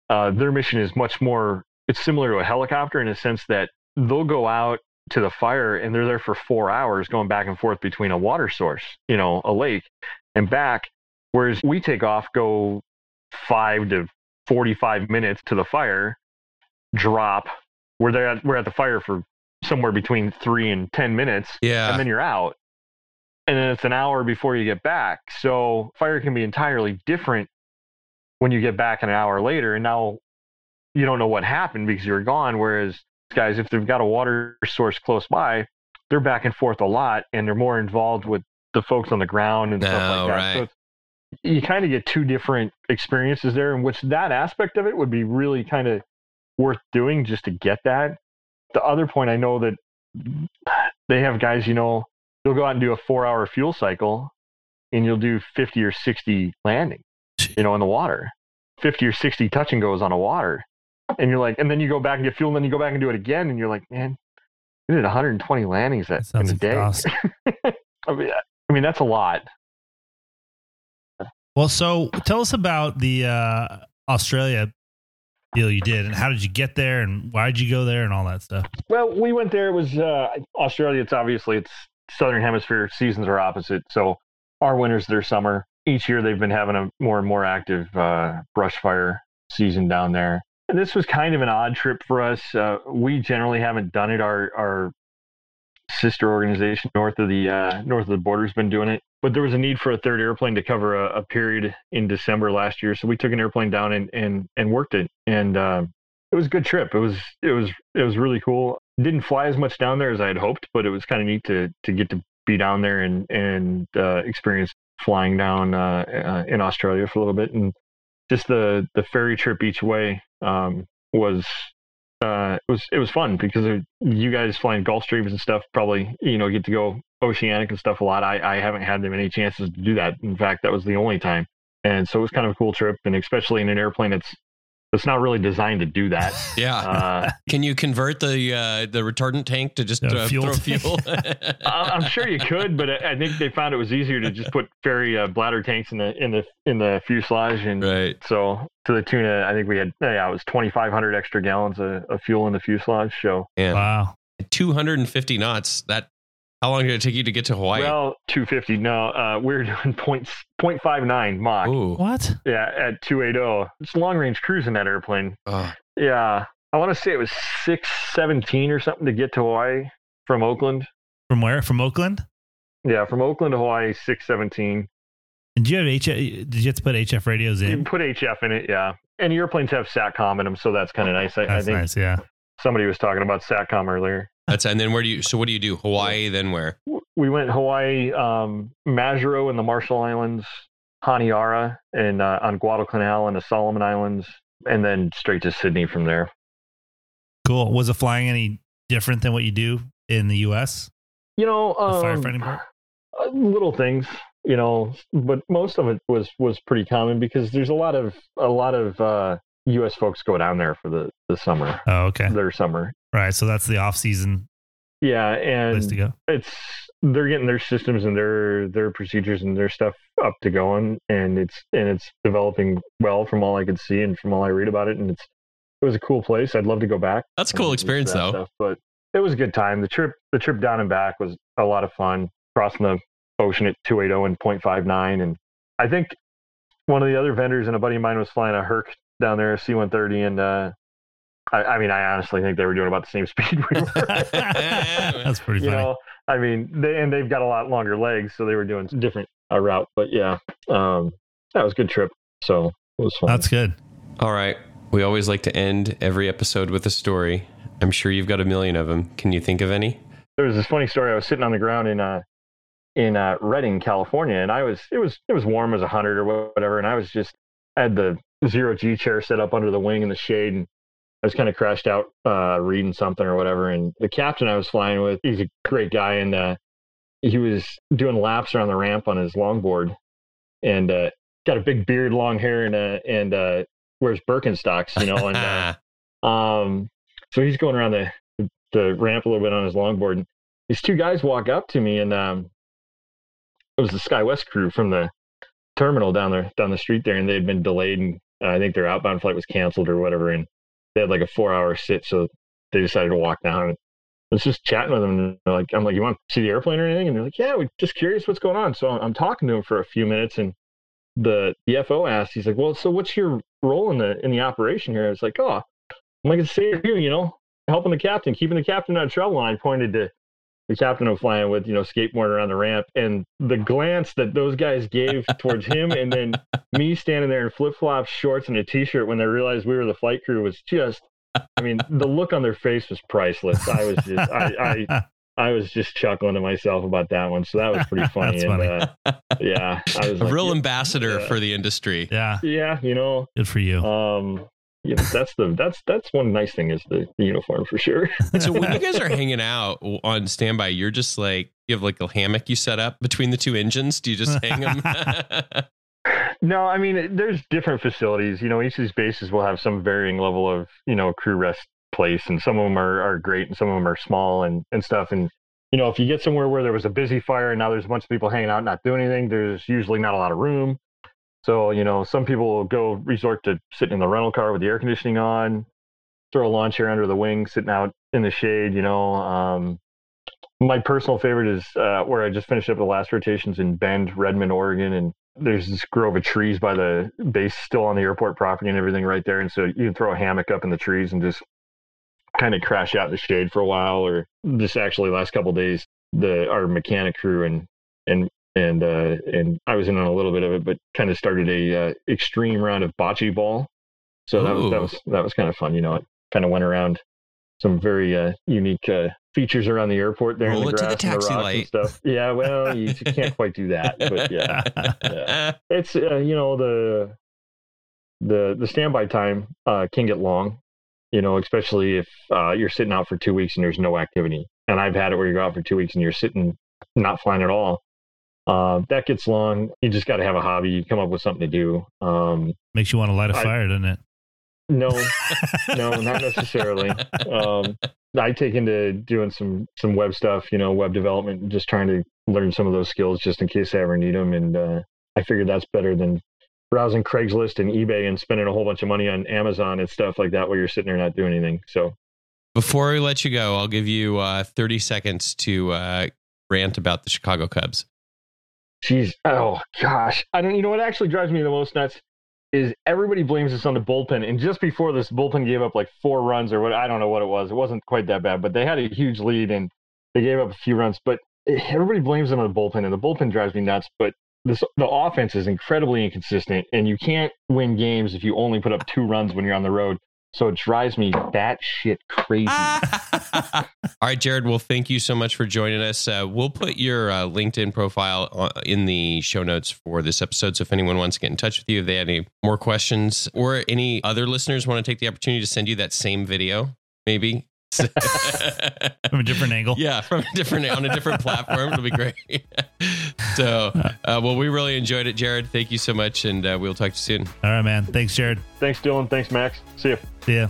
uh, their mission is much more it's similar to a helicopter in a sense that they'll go out to the fire and they're there for four hours going back and forth between a water source you know a lake and back whereas we take off go five to 45 minutes to the fire drop we're there at, we're at the fire for somewhere between three and ten minutes yeah, and then you're out. And then it's an hour before you get back. So fire can be entirely different when you get back an hour later and now you don't know what happened because you're gone. Whereas guys if they've got a water source close by they're back and forth a lot and they're more involved with the folks on the ground and stuff Oh, like that right. so you kind of get two different experiences there in which that aspect of it would be really kind of worth doing just to get that. The other point i know that they have guys, you know, you'll go out and do a four hour fuel cycle and you'll do 50 or 60 landings, you know, in the water, 50 or 60 touch and goes on a water. And you're like, and then you go back and get fuel and then you go back and do it again. And you're like, man, we did 120 landings that, That in a day. I mean, I mean, that's a lot. Well, so tell us about the uh, Australia deal you did, and how did you get there, and why did you go there, and all that stuff. Well, we went there. It was uh, Australia. It's obviously it's southern hemisphere. Seasons are opposite. So our winter's their summer. Each year they've been having a more and more active uh, brush fire season down there. This was kind of an odd trip for us. Uh, we generally haven't done it. Our our sister organization north of the uh, north of the border's been doing it. But there was a need for a third airplane to cover a, a period in December last year, so we took an airplane down and and and worked it, and uh, it was a good trip. It was it was it was really cool. Didn't fly as much down there as I had hoped, but it was kind of neat to to get to be down there and and uh, experience flying down uh, uh, in Australia for a little bit, and just the the ferry trip each way um, was uh, it was it was fun because you guys flying Gulfstreams and stuff. Probably you know get to go oceanic and stuff a lot. I I haven't had many chances to do that. In fact, that was the only time, and so it was kind of a cool trip, and especially in an airplane that's it's not really designed to do that. Yeah. Uh, Can you convert the uh, the retardant tank to just Uh, uh, fuel throw fuel? I- I'm sure you could, but I I think they found it was easier to just put ferry uh, bladder tanks in the in the in the fuselage, and right. so to the tune of I think we had yeah it was 2,500 extra gallons of, of fuel in the fuselage. So And Wow. 250 knots. That how long did it take you to get to Hawaii? well 250. No, uh, we're doing point point five nine Mach. Ooh. What? Yeah, at 280. It's long range cruise in that airplane. Oh, Yeah, I want to say it was 617 or something to get to Hawaii from Oakland. From where? From Oakland? Yeah, from Oakland to Hawaii, 617. Did you have H? Did you have to put HF radios You in? put HF in it, yeah. And airplanes have SATCOM in them, so that's kind of nice. I, I think nice. Yeah. somebody was talking about SATCOM earlier. That's and then where do you? So what do you do? Hawaii, then where? We went Hawaii, um, Majuro in the Marshall Islands, Honiara, and uh, on Guadalcanal and the Solomon Islands, and then straight to Sydney from there. Cool. Was the flying any different than what you do in the U.S.? You know, The um, firefighting part? uh, little things, you know, but most of it was was pretty common because there's a lot of a lot of uh, U.S. folks go down there for the the summer, Oh, okay. their summer. Right. So that's the off season Yeah, place to and go. it's they're getting their systems and their their procedures and their stuff up to going, and it's and it's developing well from all I could see and from all I read about it, and it's it was a cool place. I'd love to go back. That's a cool experience though. stuff, but it was a good time. The trip, the trip down and back was a lot of fun. Crossing the ocean at 280 and 0.59, and I think one of the other vendors and a buddy of mine was flying a Herc down there, C-130, and uh, I, I mean, I honestly think they were doing about the same speed we were. that's pretty you funny. know, I mean, they and they've got a lot longer legs, so they were doing a different uh, route. But yeah, um, that was a good trip. So it was fun. that's good. All right. We always like to end every episode with a story. I'm sure you've got a million of them. Can you think of any? there was this funny story. I was sitting on the ground in uh in uh Redding, California, and I was it was it was warm as a hundred or whatever, and I was just I had the zero G chair set up under the wing in the shade, and I was kind of crashed out uh reading something or whatever. And the captain I was flying with, he's a great guy, and uh he was doing laps around the ramp on his longboard, and uh got a big beard, long hair, and uh and uh wears Birkenstocks, you know, and uh, um, so he's going around the the ramp a little bit on his longboard. And these two guys walk up to me, and um, it was the SkyWest crew from the terminal down there down the street there, and they had been delayed, and Uh, I think their outbound flight was canceled or whatever, and they had like a four hour sit, so they decided to walk down. And I was just chatting with them, like, I'm like, you want to see the airplane or anything? And they're like, Yeah, we're just curious what's going on. So I'm talking to them for a few minutes, and the the FO asked, he's like, Well, so what's your role in the in the operation here? I was like, Oh, I'm like, a here, you know, helping the captain, keeping the captain out of trouble. And I pointed to the captain I'm flying with, you know, skateboarding around the ramp, and the glance that those guys gave towards him, and then me standing there in flip flops, shorts, and a t shirt when they realized we were the flight crew was just. I mean, the look on their face was priceless. I was just, I, I, I was just chuckling to myself about that one. So that was pretty funny. That's and, funny. Uh, yeah, I was a like, real yeah, ambassador yeah. for the industry. yeah. yeah, you know, Good for you. um, you know, that's the that's that's one nice thing is the, the uniform for sure. So when you guys are hanging out on standby, you're just like you have like a hammock you set up between the two engines. Do you just hang them? No, I mean, there's different facilities. You know, each of these bases will have some varying level of, you know, crew rest place, and some of them are, are great, and some of them are small and, and stuff. And, you know, if you get somewhere where there was a busy fire and now there's a bunch of people hanging out not doing anything, there's usually not a lot of room. So, you know, some people go resort to sitting in the rental car with the air conditioning on, throw a lawn chair under the wing, sitting out in the shade, you know. Um, my personal favorite is uh, where I just finished up the last rotations in Bend, Redmond, Oregon, and there's this grove of trees by the base still on the airport property and everything right there. And so you can throw a hammock up in the trees and just kind of crash out in the shade for a while, or just actually last couple days, the our mechanic crew and and and uh, and I was in on a little bit of it, but kind of started a uh, extreme round of bocce ball. So that was that was that was kind of fun. You know, it kind of went around some very uh, unique uh, features around the airport there Roll in the to the grass and the rocks light. and stuff. Yeah, well, you can't quite do that, but yeah, yeah. it's uh, you know the the the standby time uh, can get long. You know, especially if uh, you're sitting out for two weeks and there's no activity. And I've had it where you go out for two weeks and you're sitting not flying at all. Uh, that gets long. You just got to have a hobby. You come up with something to do. Um, Makes you want to light a I- fire, doesn't it? no, no, not necessarily. Um, I take into doing some some web stuff, you know, web development, just trying to learn some of those skills just in case I ever need them. And uh, I figured that's better than browsing Craigslist and eBay and spending a whole bunch of money on Amazon and stuff like that where you're sitting there not doing anything. So Before we let you go, I'll give you uh, 30 seconds to uh, rant about the Chicago Cubs. Jeez. Oh gosh. I don't. You know what actually drives me the most nuts is everybody blames this on the bullpen, and just before this bullpen gave up like four runs or what I don't know what it was. It wasn't quite that bad, but they had a huge lead and they gave up a few runs. But eh, everybody blames them on the bullpen, and the bullpen drives me nuts. But this, the offense is incredibly inconsistent, and you can't win games if you only put up two runs when you're on the road. So it drives me that shit crazy. All right, Jared. Well, thank you so much for joining us. Uh, we'll put your uh, LinkedIn profile uh, in the show notes for this episode. So if anyone wants to get in touch with you, if they have any more questions, or any other listeners want to take the opportunity to send you that same video, maybe. From a different angle. yeah, from a different on a different platform, it'll be great. so, uh, well, we really enjoyed it, Jared. Thank you so much, and uh, we'll talk to you soon. All right, man. Thanks, Jared. Thanks, Dylan. Thanks, Max. See you. See ya.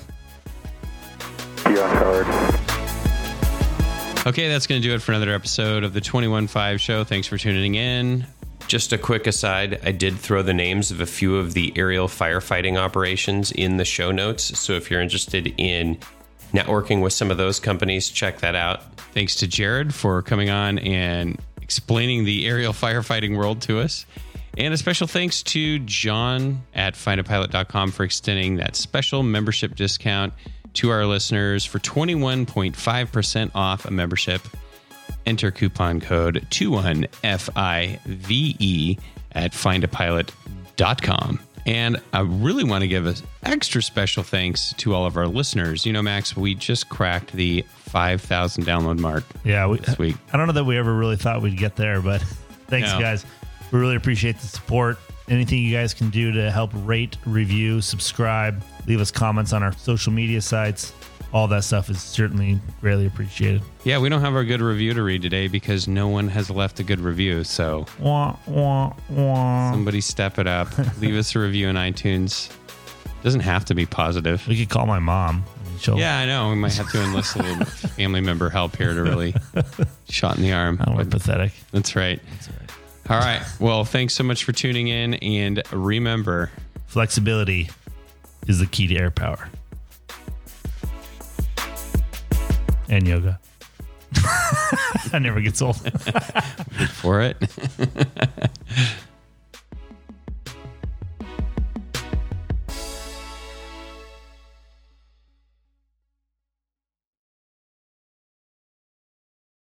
See you on card. Okay, that's going to do it for another episode of the 21.5 show. Thanks for tuning in. Just a quick aside, I did throw the names of a few of the aerial firefighting operations in the show notes. So if you're interested in networking with some of those companies, check that out. Thanks to Jared for coming on and explaining the aerial firefighting world to us. And a special thanks to John at findapilot.com for extending that special membership discount to our listeners for 21.5% off a membership. Enter coupon code 21FIVE E at findapilot.com. And I really want to give an extra special thanks to all of our listeners. You know, Max, we just cracked the 5,000 download mark Yeah, we, this week. I don't know that we ever really thought we'd get there, but thanks, No. guys. We really appreciate the support. Anything you guys can do to help rate, review, subscribe, leave us comments on our social media sites, all that stuff is certainly greatly appreciated. Yeah, we don't have our good review to read today because no one has left a good review. So Wah, wah, wah. somebody step it up. Leave us a review in iTunes. Doesn't have to be positive. We could call my mom. She'll- Yeah, I know. We might have to enlist a little family member help here to really shot in the arm. Oh, we're pathetic. that's right. All right. Well, thanks so much for tuning in. And remember, Flexibility is the key to air power. And yoga. I never gets old. for it.